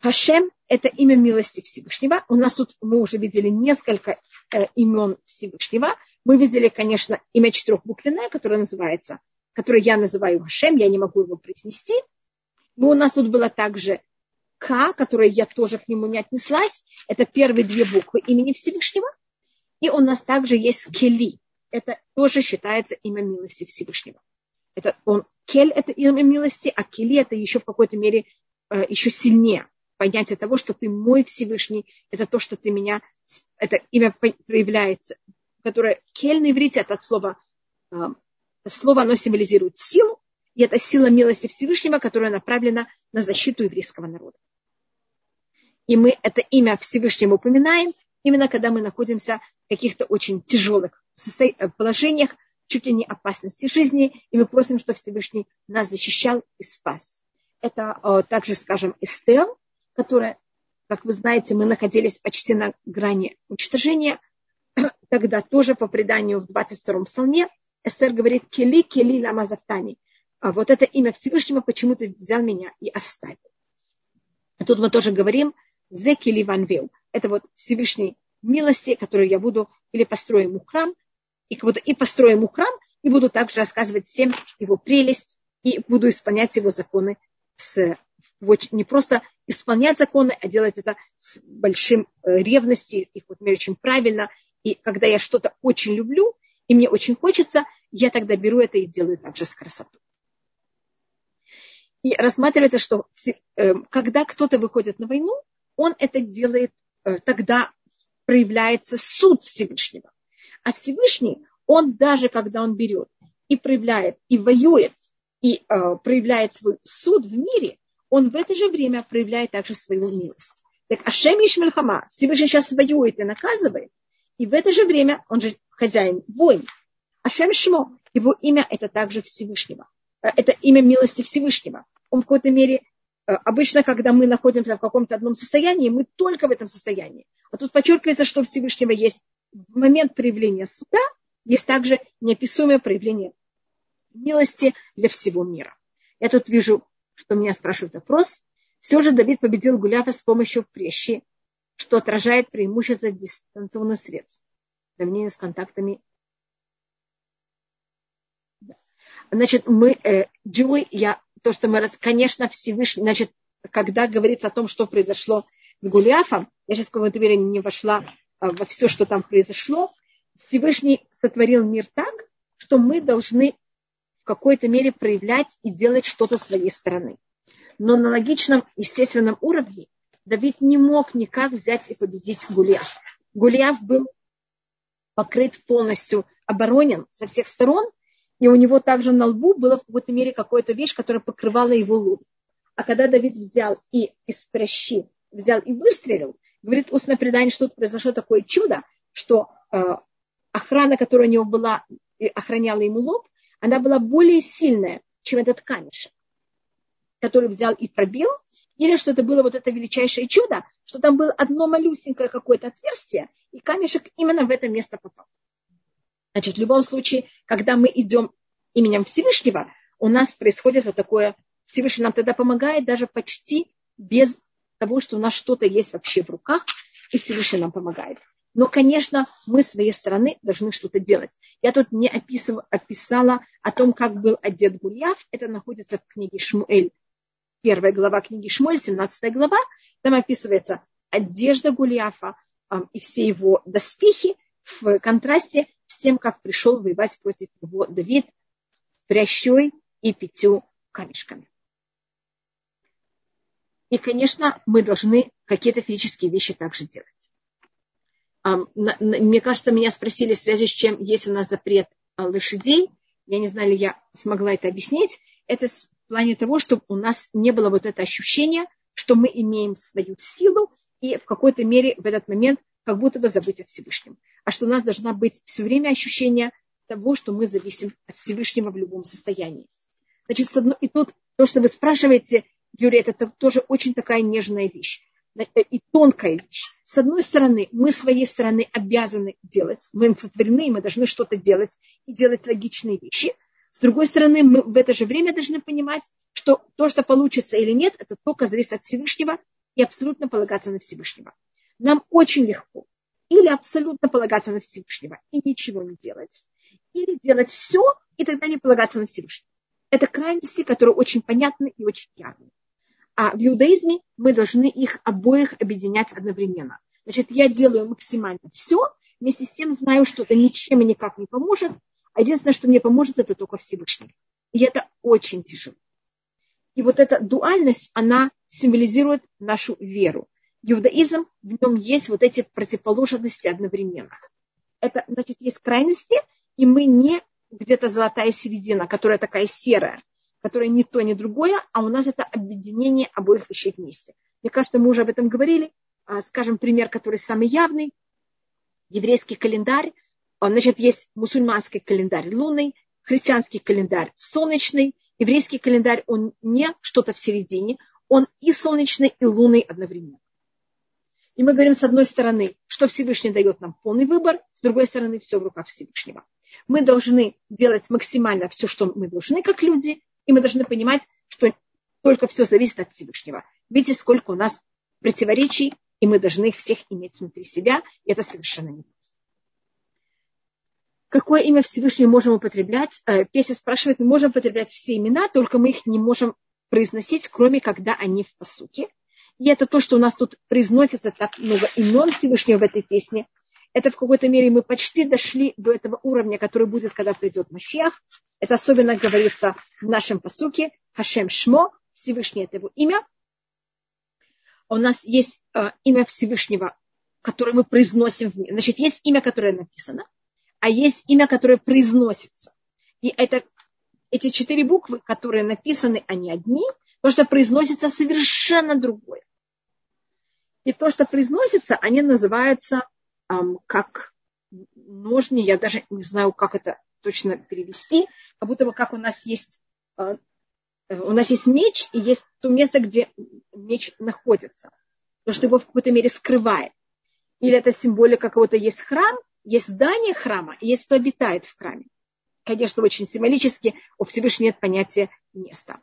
A: Хашем – это имя милости Всевышнего. У нас тут мы уже видели несколько э, имен Всевышнего. Мы видели, конечно, имя четырехбуквенное, которое называется, которое я называю Хашем, я не могу его произнести. Но у нас тут было также К, которое я тоже к нему не отнеслась. Это первые две буквы имени Всевышнего. И у нас также есть Кели. Это тоже считается имя милости Всевышнего. Это он кель – это имя милости, а кели – это еще в какой-то мере э, еще сильнее. Понятие того, что ты мой Всевышний, это то, что ты меня, это имя проявляется, которое кель на иврите, это от слова, э, слово оно символизирует силу, и это сила милости Всевышнего, которая направлена на защиту еврейского народа. И мы это имя Всевышнего упоминаем, именно когда мы находимся в каких-то очень тяжелых положениях, чуть ли не опасности жизни, и мы просим, что Всевышний нас защищал и спас. Это э, также, скажем, Эстер, которая, как вы знаете, мы находились почти на грани уничтожения. Тогда тоже по преданию в 22-м псалме Эстер говорит «Кели, кели лама завтани». А вот это имя Всевышнего почему ты взял меня и оставил. И тут мы тоже говорим «Зе кели ванвел». Это вот Всевышний милости, который я буду или построю ему храм, и, как будто, и построим ему храм, и буду также рассказывать всем его прелесть, и буду исполнять его законы с, не просто исполнять законы, а делать это с большим э, ревностью, их вот очень правильно, И когда я что-то очень люблю, и мне очень хочется, я тогда беру это и делаю также с красотой. И рассматривается, что э, когда кто-то выходит на войну, он это делает, э, тогда проявляется суд Всевышнего. А Всевышний, он даже когда он берет и проявляет, и воюет, и э, проявляет свой суд в мире, он в это же время проявляет также свою милость. Так Ашем Ишмельхама, Всевышний сейчас воюет и наказывает, и в это же время, он же хозяин, воин. Ашем Шмо, его имя это также Всевышнего. Э, это имя милости Всевышнего. Он в какой-то мере, э, обычно, когда мы находимся в каком-то одном состоянии, мы только в этом состоянии. А тут подчеркивается, что Всевышнего есть в момент проявления суда, есть также неописуемое проявление милости для всего мира. Я тут вижу, что меня спрашивают вопрос. Все же Давид победил Гуляфа с помощью прещи, что отражает преимущество дистанционных средств. Сравнение с контактами. Значит, мы, э, Джуи, я, то, что мы, конечно, Всевышний, значит, когда говорится о том, что произошло с Гулиафом, я сейчас в какой-то мере не вошла а, во все, что там произошло, Всевышний сотворил мир так, что мы должны в какой-то мере проявлять и делать что-то своей стороны. Но на логичном, естественном уровне Давид не мог никак взять и победить Гулиаф. Гулиаф был покрыт полностью, оборонен со всех сторон, и у него также на лбу была в какой-то мере какая-то вещь, которая покрывала его лоб. А когда Давид взял и из прощи взял и выстрелил, говорит устное предание, что тут произошло такое чудо, что э, охрана, которая у него была, охраняла ему лоб, она была более сильная, чем этот камешек, который взял и пробил, или что это было вот это величайшее чудо, что там было одно малюсенькое какое-то отверстие, и камешек именно в это место попал. Значит, в любом случае, когда мы идем именем Всевышнего, у нас происходит вот такое, Всевышний нам тогда помогает даже почти без того, что у нас что-то есть вообще в руках, и Всевышний нам помогает. Но, конечно, мы с своей стороны должны что-то делать. Я тут не описывала, описала о том, как был одет Гульяв. Это находится в книге Шмуэль первая глава книги Шмоль, 17 глава, там описывается одежда Гулиафа и все его доспехи в контрасте с тем, как пришел воевать против него Давид прящой и пятью камешками. И, конечно, мы должны какие-то физические вещи также делать. Мне кажется, меня спросили в связи с чем есть у нас запрет лошадей. Я не знаю, ли я смогла это объяснить. Это в плане того, чтобы у нас не было вот это ощущение, что мы имеем свою силу и в какой-то мере в этот момент как будто бы забыть о Всевышнем. А что у нас должна быть все время ощущение того, что мы зависим от Всевышнего в любом состоянии. Значит, с одной, и тут то, что вы спрашиваете, Юрий, это тоже очень такая нежная вещь э, и тонкая вещь. С одной стороны, мы своей стороны обязаны делать, мы сотворены, мы должны что-то делать и делать логичные вещи. С другой стороны, мы в это же время должны понимать, что то, что получится или нет, это только зависит от Всевышнего и абсолютно полагаться на Всевышнего. Нам очень легко или абсолютно полагаться на Всевышнего и ничего не делать, или делать все и тогда не полагаться на Всевышнего. Это крайности, которые очень понятны и очень явны. А в иудаизме мы должны их обоих объединять одновременно. Значит, я делаю максимально все, вместе с тем знаю, что это ничем и никак не поможет, единственное, что мне поможет, это только Всевышний. И это очень тяжело. И вот эта дуальность, она символизирует нашу веру. Иудаизм, в нем есть вот эти противоположности одновременно. Это, значит, есть крайности, и мы не где-то золотая середина, которая такая серая, которая ни то, ни другое, а у нас это объединение обоих вещей вместе. Мне кажется, мы уже об этом говорили. А, скажем, пример, который самый явный. Еврейский календарь, Значит, есть мусульманский календарь лунный, христианский календарь солнечный, еврейский календарь, он не что-то в середине, он и солнечный, и лунный одновременно. И мы говорим, с одной стороны, что Всевышний дает нам полный выбор, с другой стороны, все в руках Всевышнего. Мы должны делать максимально все, что мы должны, как люди, и мы должны понимать, что только все зависит от Всевышнего. Видите, сколько у нас противоречий, и мы должны их всех иметь внутри себя, и это совершенно не какое имя Всевышнего можем употреблять. Э, Песня спрашивает, мы можем употреблять все имена, только мы их не можем произносить, кроме когда они в посуке. И это то, что у нас тут произносится так много имен Всевышнего в этой песне. Это в какой-то мере мы почти дошли до этого уровня, который будет, когда придет Машиах. Это особенно говорится в нашем посуке. Хашем Шмо, Всевышний это его имя. У нас есть э, имя Всевышнего, которое мы произносим в мире. Значит, есть имя, которое написано, а есть имя, которое произносится. И это, эти четыре буквы, которые написаны, они одни, то, что произносится, совершенно другое. И то, что произносится, они называются эм, как ножни, я даже не знаю, как это точно перевести, как будто бы как у нас есть, э, у нас есть меч, и есть то место, где меч находится. То, что его в какой-то мере скрывает. Или это символика какого-то есть храм, есть здание храма, есть кто обитает в храме. Конечно, очень символически, у Всевышнего нет понятия места.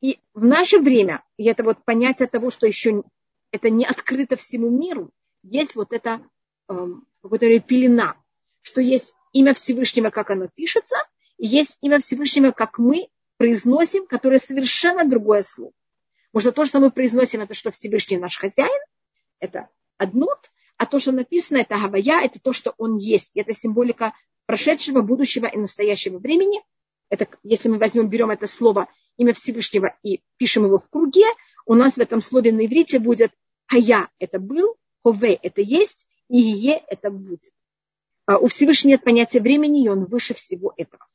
A: И в наше время, и это вот понятие того, что еще это не открыто всему миру, есть вот это эм, какая-то пелена, что есть имя Всевышнего, как оно пишется, и есть имя Всевышнего, как мы произносим, которое совершенно другое слово. Может, то, что мы произносим, это что Всевышний наш хозяин, это одно, а то, что написано, это Гавая, это то, что он есть. Это символика прошедшего, будущего и настоящего времени. Это, если мы возьмем, берем это слово имя Всевышнего и пишем его в круге, у нас в этом слове на иврите будет Хая – это был, Хове – это есть, и Е – это будет. А у Всевышнего нет понятия времени, и он выше всего этого.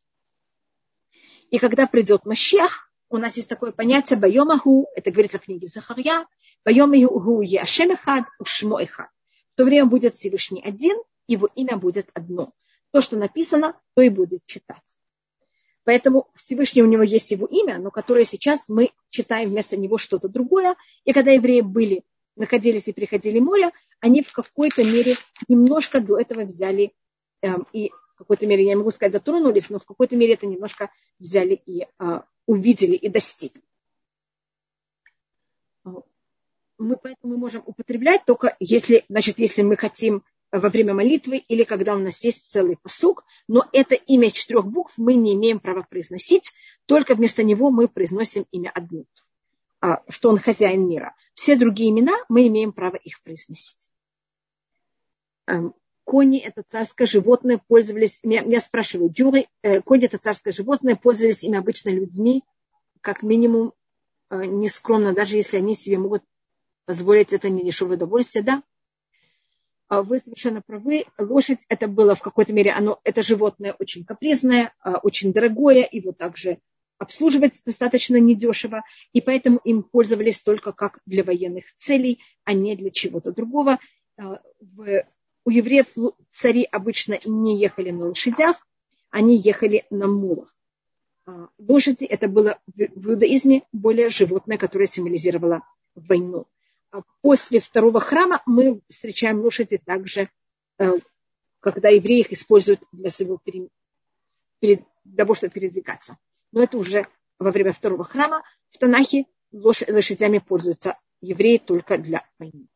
A: И когда придет Машех, у нас есть такое понятие Байомаху, это говорится в книге Захарья, Байомаху Яшемехад, Ушмо Эхад. В то время будет Всевышний один, его имя будет одно. То, что написано, то и будет читать. Поэтому Всевышний у него есть его имя, но которое сейчас мы читаем вместо него что-то другое. И когда евреи были, находились и приходили море, они в какой-то мере немножко до этого взяли эм, и в какой-то мере, я не могу сказать, дотронулись, но в какой-то мере это немножко взяли и э, увидели и достигли. Мы поэтому можем употреблять только если, значит, если мы хотим во время молитвы или когда у нас есть целый посук, но это имя четырех букв мы не имеем права произносить, только вместо него мы произносим имя Адмут, а, что он хозяин мира. Все другие имена мы имеем право их произносить. Эм, кони – это царское животное, пользовались, меня, меня спрашивают, дюры, э, кони – это царское животное, пользовались ими обычно людьми, как минимум, э, нескромно, даже если они себе могут позволить это не дешевое удовольствие, да, а, вы совершенно правы. Лошадь это было в какой-то мере, оно, это животное очень капризное, а, очень дорогое, его также обслуживать достаточно недешево, и поэтому им пользовались только как для военных целей, а не для чего-то другого. А, у евреев цари обычно не ехали на лошадях, они ехали на мулах. Лошади это было в иудаизме более животное, которое символизировало войну. А после второго храма мы встречаем лошади также, э, когда евреи их используют для своего того, чтобы передвигаться. Но это уже во время второго храма. В Танахе лошадями пользуются евреи только для войны.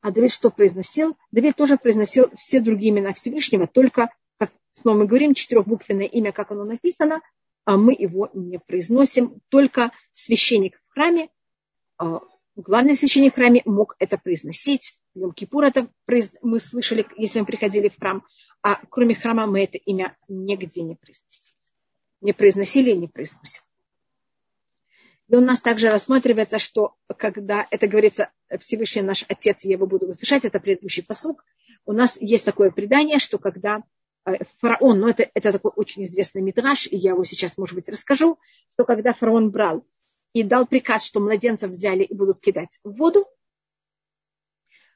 A: А Давид что произносил? Давид тоже произносил все другие имена Всевышнего, только, как снова мы говорим, четырехбуквенное имя, как оно написано, а мы его не произносим. Только священник в храме а, главный священник в храме мог это произносить. В Йом Кипур это мы слышали, если мы приходили в храм. А кроме храма мы это имя нигде не произносили. Не произносили и не произносим. И у нас также рассматривается, что когда это говорится Всевышний наш Отец, я его буду возвышать, это предыдущий посук, у нас есть такое предание, что когда э, фараон, ну это, это такой очень известный мидраж, и я его сейчас, может быть, расскажу, что когда фараон брал и дал приказ, что младенцев взяли и будут кидать в воду.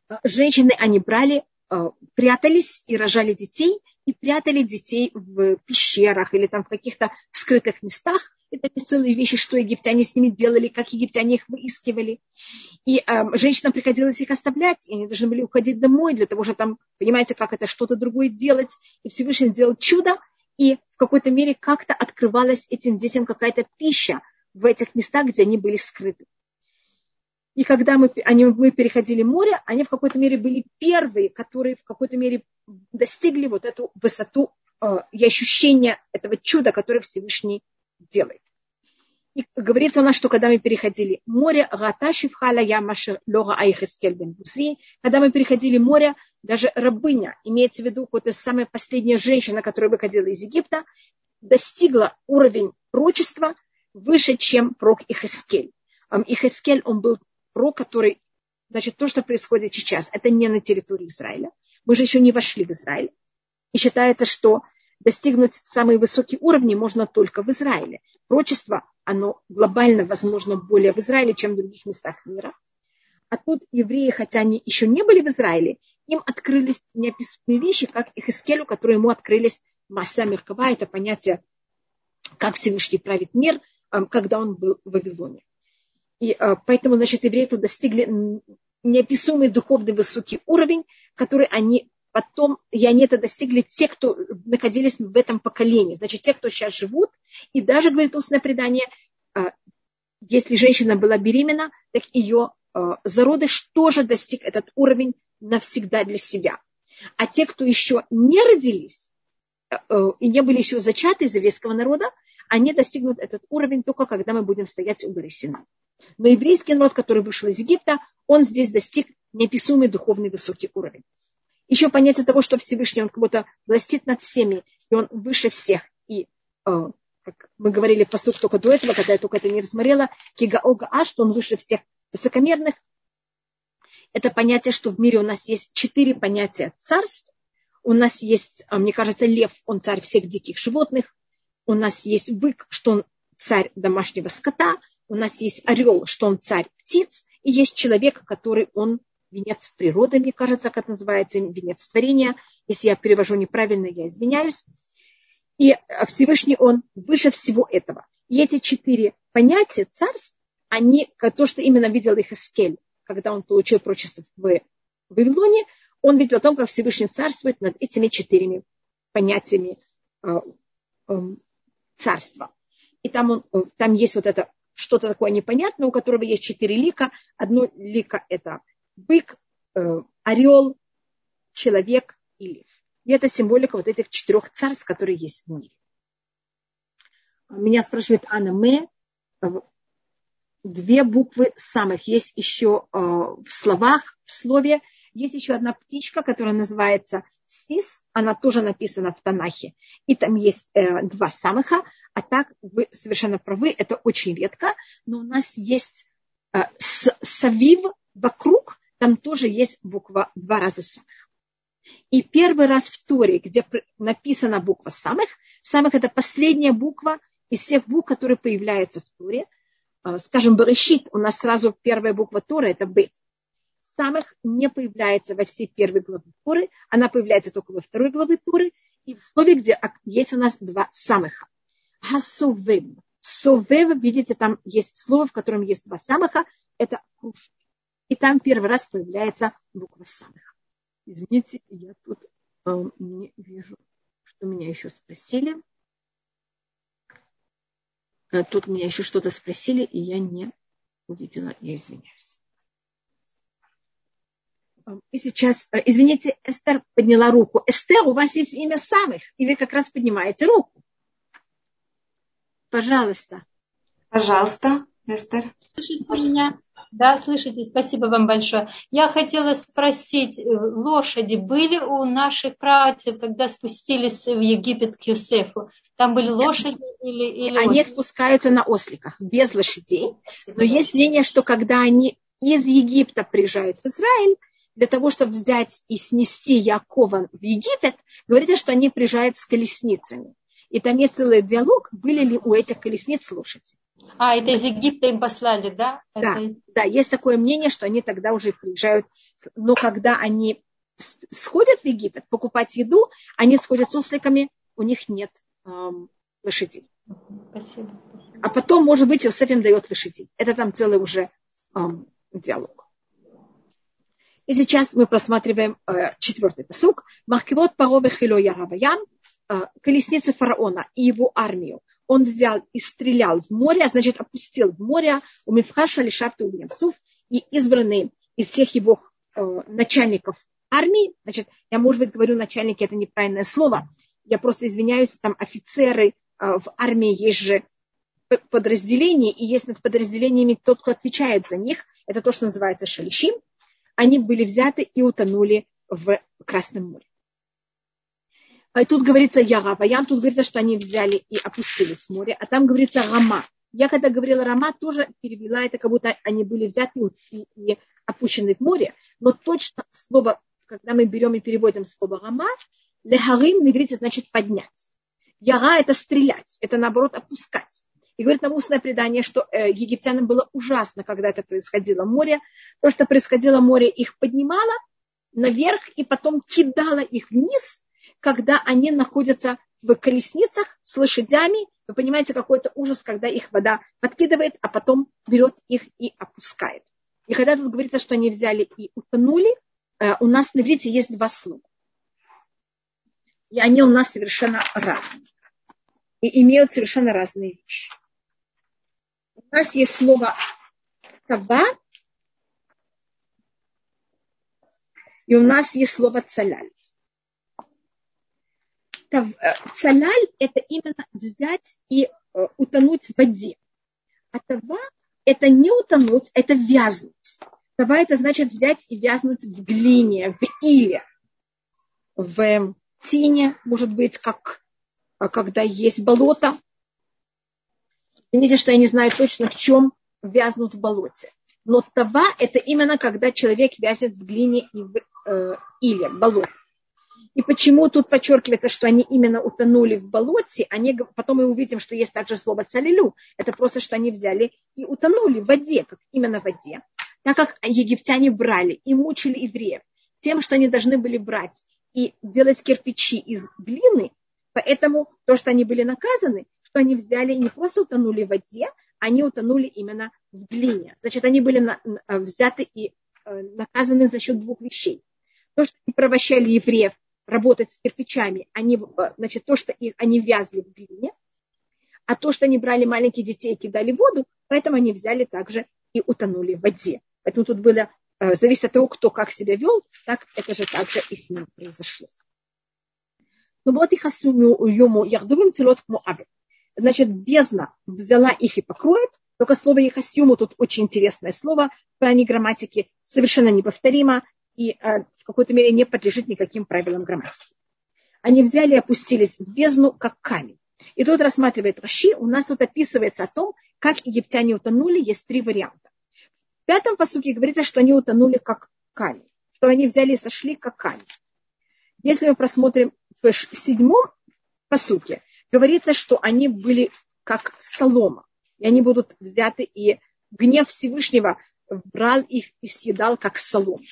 A: Э, женщины они брали, э, прятались и рожали детей, и прятали детей в пещерах или там в каких-то скрытых местах. Это целые вещи, что египтяне с ними делали, как египтяне их выискивали. И э, женщинам приходилось их оставлять, и они должны были уходить домой для того, чтобы там, понимаете, как это что-то другое делать. И Всевышний сделал чудо, и в какой-то мере как-то открывалась этим детям какая-то пища, в этих местах, где они были скрыты. И когда мы, они, мы переходили море, они в какой-то мере были первые, которые в какой-то мере достигли вот эту высоту э, и ощущение этого чуда, которое Всевышний делает. И говорится у нас, что когда мы переходили море, когда мы переходили море, даже рабыня, имеется в виду вот эта самая последняя женщина, которая выходила из Египта, достигла уровень прочества выше, чем прок Ихескель. Ихескель, он был прок, который, значит, то, что происходит сейчас, это не на территории Израиля. Мы же еще не вошли в Израиль. И считается, что достигнуть самые высокие уровни можно только в Израиле. Прочество, оно глобально возможно более в Израиле, чем в других местах мира. А тут евреи, хотя они еще не были в Израиле, им открылись неописуемые вещи, как их Искелю, которые ему открылись масса Меркава, это понятие, как Всевышний правит мир, когда он был в Вавилоне. И э, поэтому, значит, евреи тут достигли неописуемый духовный высокий уровень, который они потом, и они это достигли те, кто находились в этом поколении. Значит, те, кто сейчас живут, и даже, говорит устное предание, э, если женщина была беременна, так ее э, зародыш тоже достиг этот уровень навсегда для себя. А те, кто еще не родились и не были еще зачаты из еврейского народа, они достигнут этот уровень только когда мы будем стоять у горы Сина. Но еврейский народ, который вышел из Египта, он здесь достиг неописуемый духовный высокий уровень. Еще понятие того, что Всевышний, он как будто властит над всеми, и он выше всех. И, э, как мы говорили посук только до этого, когда я только это не рассмотрела, кигаога а, что он выше всех высокомерных. Это понятие, что в мире у нас есть четыре понятия царств. У нас есть, э, мне кажется, лев, он царь всех диких животных. У нас есть бык, что он царь домашнего скота – у нас есть орел, что он царь птиц, и есть человек, который он венец природы, мне кажется, как это называется, венец творения. Если я перевожу неправильно, я извиняюсь. И Всевышний он выше всего этого. И эти четыре понятия царств, они, то, что именно видел их Искель, когда он получил прочество в Вавилоне, он видел о том, как Всевышний царствует над этими четырьмя понятиями э, э, царства. И там, он, э, там есть вот это что-то такое непонятное, у которого есть четыре лика. Одно лика – это бык, э, орел, человек и лев. И это символика вот этих четырех царств, которые есть в мире. Меня спрашивает Анна Мэ. Две буквы самых есть еще э, в словах, в слове. Есть еще одна птичка, которая называется сис. Она тоже написана в Танахе. И там есть э, два самыха. А так вы совершенно правы, это очень редко, но у нас есть э, савив вокруг, там тоже есть буква два раза самых. И первый раз в Торе, где написана буква самых, самых это последняя буква из всех букв, которые появляются в Торе. Э, скажем, Берешит, у нас сразу первая буква Тора, это Бет. Самых не появляется во всей первой главе Торы, она появляется только во второй главе Торы, и в слове, где есть у нас два самых. Хасувим. Совев, видите, там есть слово, в котором есть два самыха, это куш. И там первый раз появляется буква самых. Извините, я тут э, не вижу, что меня еще спросили. Э, тут меня еще что-то спросили, и я не увидела, я извиняюсь. И сейчас, э, извините, Эстер подняла руку. Эстер, у вас есть имя самых, и вы как раз поднимаете руку. Пожалуйста.
B: Пожалуйста, Эстер.
C: Слышите меня? Да, слышите, спасибо вам большое. Я хотела спросить, э, лошади были у наших братьев, когда спустились в Египет к Юсефу? Там были лошади или... или
A: они спускаются на осликах, без лошадей. Спасибо. Но есть мнение, что когда они из Египта приезжают в Израиль, для того, чтобы взять и снести Якова в Египет, говорится, что они приезжают с колесницами. И там есть целый диалог, были ли у этих колесниц лошади.
C: А, это из Египта им послали, да?
A: Да, это... да, есть такое мнение, что они тогда уже приезжают. Но когда они сходят в Египет покупать еду, они сходят с осликами, у них нет эм, лошадей. Спасибо, спасибо. А потом, может быть, Иосиф им дает лошадей. Это там целый уже эм, диалог. И сейчас мы просматриваем э, четвертый посук. Махкивот парове хило яраваян Э, колесницы фараона и его армию. Он взял и стрелял в море, а значит опустил в море у Мифхаша Лишафта Ульямсуф и избранные из всех его э, начальников армии, значит, я, может быть, говорю начальники, это неправильное слово, я просто извиняюсь, там офицеры э, в армии есть же подразделения, и есть над подразделениями тот, кто отвечает за них, это то, что называется шалишим, они были взяты и утонули в Красном море. А тут говорится Ягава, ям тут говорится, что они взяли и опустились в море, а там говорится Рама. Я когда говорила Рама, тоже перевела это, как будто они были взяты и, и опущены в море, но точно слово, когда мы берем и переводим слово Рама, лехарим на иврите значит поднять. Яга это стрелять, это наоборот опускать. И говорит нам устное предание, что э, египтянам было ужасно, когда это происходило. Море, то, что происходило море, их поднимало наверх и потом кидало их вниз, когда они находятся в колесницах с лошадями. Вы понимаете, какой-то ужас, когда их вода подкидывает, а потом берет их и опускает. И когда тут говорится, что они взяли и утонули, э, у нас на иврите есть два слова. И они у нас совершенно разные. И имеют совершенно разные вещи. У нас есть слово «таба», и у нас есть слово «цаляль». Э, цаляль – это именно взять и э, утонуть в воде. А тава – это не утонуть, это вязнуть. Тава – это значит взять и вязнуть в глине, в иле, в тине, может быть, как а когда есть болото. Видите, что я не знаю точно, в чем вязнут в болоте. Но тава – это именно когда человек вязнет в глине и в э, иле, болоте. И почему тут подчеркивается, что они именно утонули в болоте, они, потом мы увидим, что есть также слово цалилю. Это просто, что они взяли и утонули в воде, как именно в воде. Так как египтяне брали и мучили евреев тем, что они должны были брать и делать кирпичи из глины, поэтому то, что они были наказаны, что они взяли и не просто утонули в воде, они утонули именно в глине. Значит, они были на, взяты и э, наказаны за счет двух вещей. То, что они провощали евреев работать с кирпичами, они, э, значит, то, что их, они вязли в глине, а то, что они брали маленьких детей и кидали воду, поэтому они взяли также и утонули в воде. Поэтому тут было, э, зависит от того, кто как себя вел, так это же также и с ним произошло. Ну вот их ему яхдувим целот к Значит, бездна взяла их и покроет. Только слово Ехасюму тут очень интересное слово в плане грамматики, совершенно неповторимо и э, в какой-то мере не подлежит никаким правилам грамматики. Они взяли и опустились в бездну, как камень. И тут рассматривает Раши, у нас тут описывается о том, как египтяне утонули, есть три варианта. В пятом посуке говорится, что они утонули как камень, что они взяли и сошли как камень. Если мы просмотрим в седьмом посуке, говорится, что они были как солома, и они будут взяты, и гнев Всевышнего брал их и съедал как солому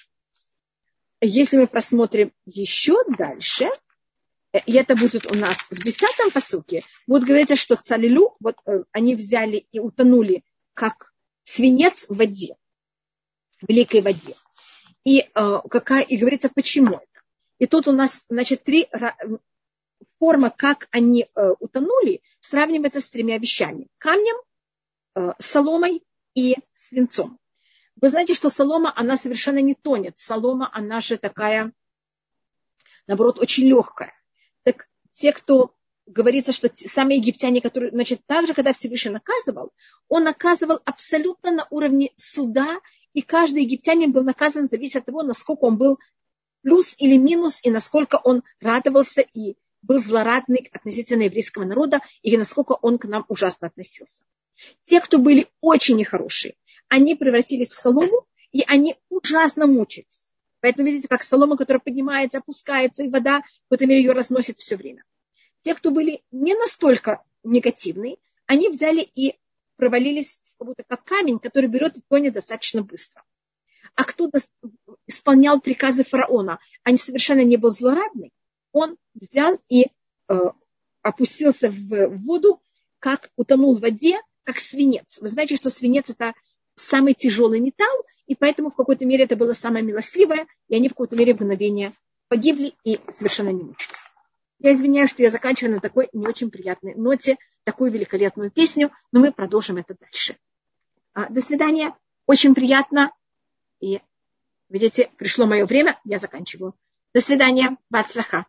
A: если мы просмотрим еще дальше, и это будет у нас в десятом посуке, будет говориться, что цалилю, вот э, они взяли и утонули, как свинец в воде, в великой воде. И, э, какая, и говорится, почему это. И тут у нас, значит, три формы, как они утонули, сравнивается с тремя вещами. Камнем, соломой и свинцом. Вы знаете, что солома, она совершенно не тонет. Солома, она же такая, наоборот, очень легкая. Так те, кто говорится, что сами египтяне, которые, значит, также, когда Всевышний наказывал, он наказывал абсолютно на уровне суда, и каждый египтянин был наказан, зависит от того, насколько он был плюс или минус, и насколько он радовался и был злорадный относительно еврейского народа, и насколько он к нам ужасно относился. Те, кто были очень нехорошие, они превратились в солому, и они ужасно мучились. Поэтому видите, как солома, которая поднимается, опускается, и вода в какой-то мере ее разносит все время. Те, кто были не настолько негативные, они взяли и провалились как будто как камень, который берет и тонет достаточно быстро. А кто исполнял приказы фараона, а совершенно не был злорадный, он взял и э, опустился в воду, как утонул в воде, как свинец. Вы знаете, что свинец это самый тяжелый металл, и поэтому в какой-то мере это было самое милостливое, и они в какой-то мере мгновение погибли и совершенно не мучились. Я извиняюсь, что я заканчиваю на такой не очень приятной ноте, такую великолепную песню, но мы продолжим это дальше. А, до свидания. Очень приятно. И, видите, пришло мое время, я заканчиваю. До свидания. Бацлаха.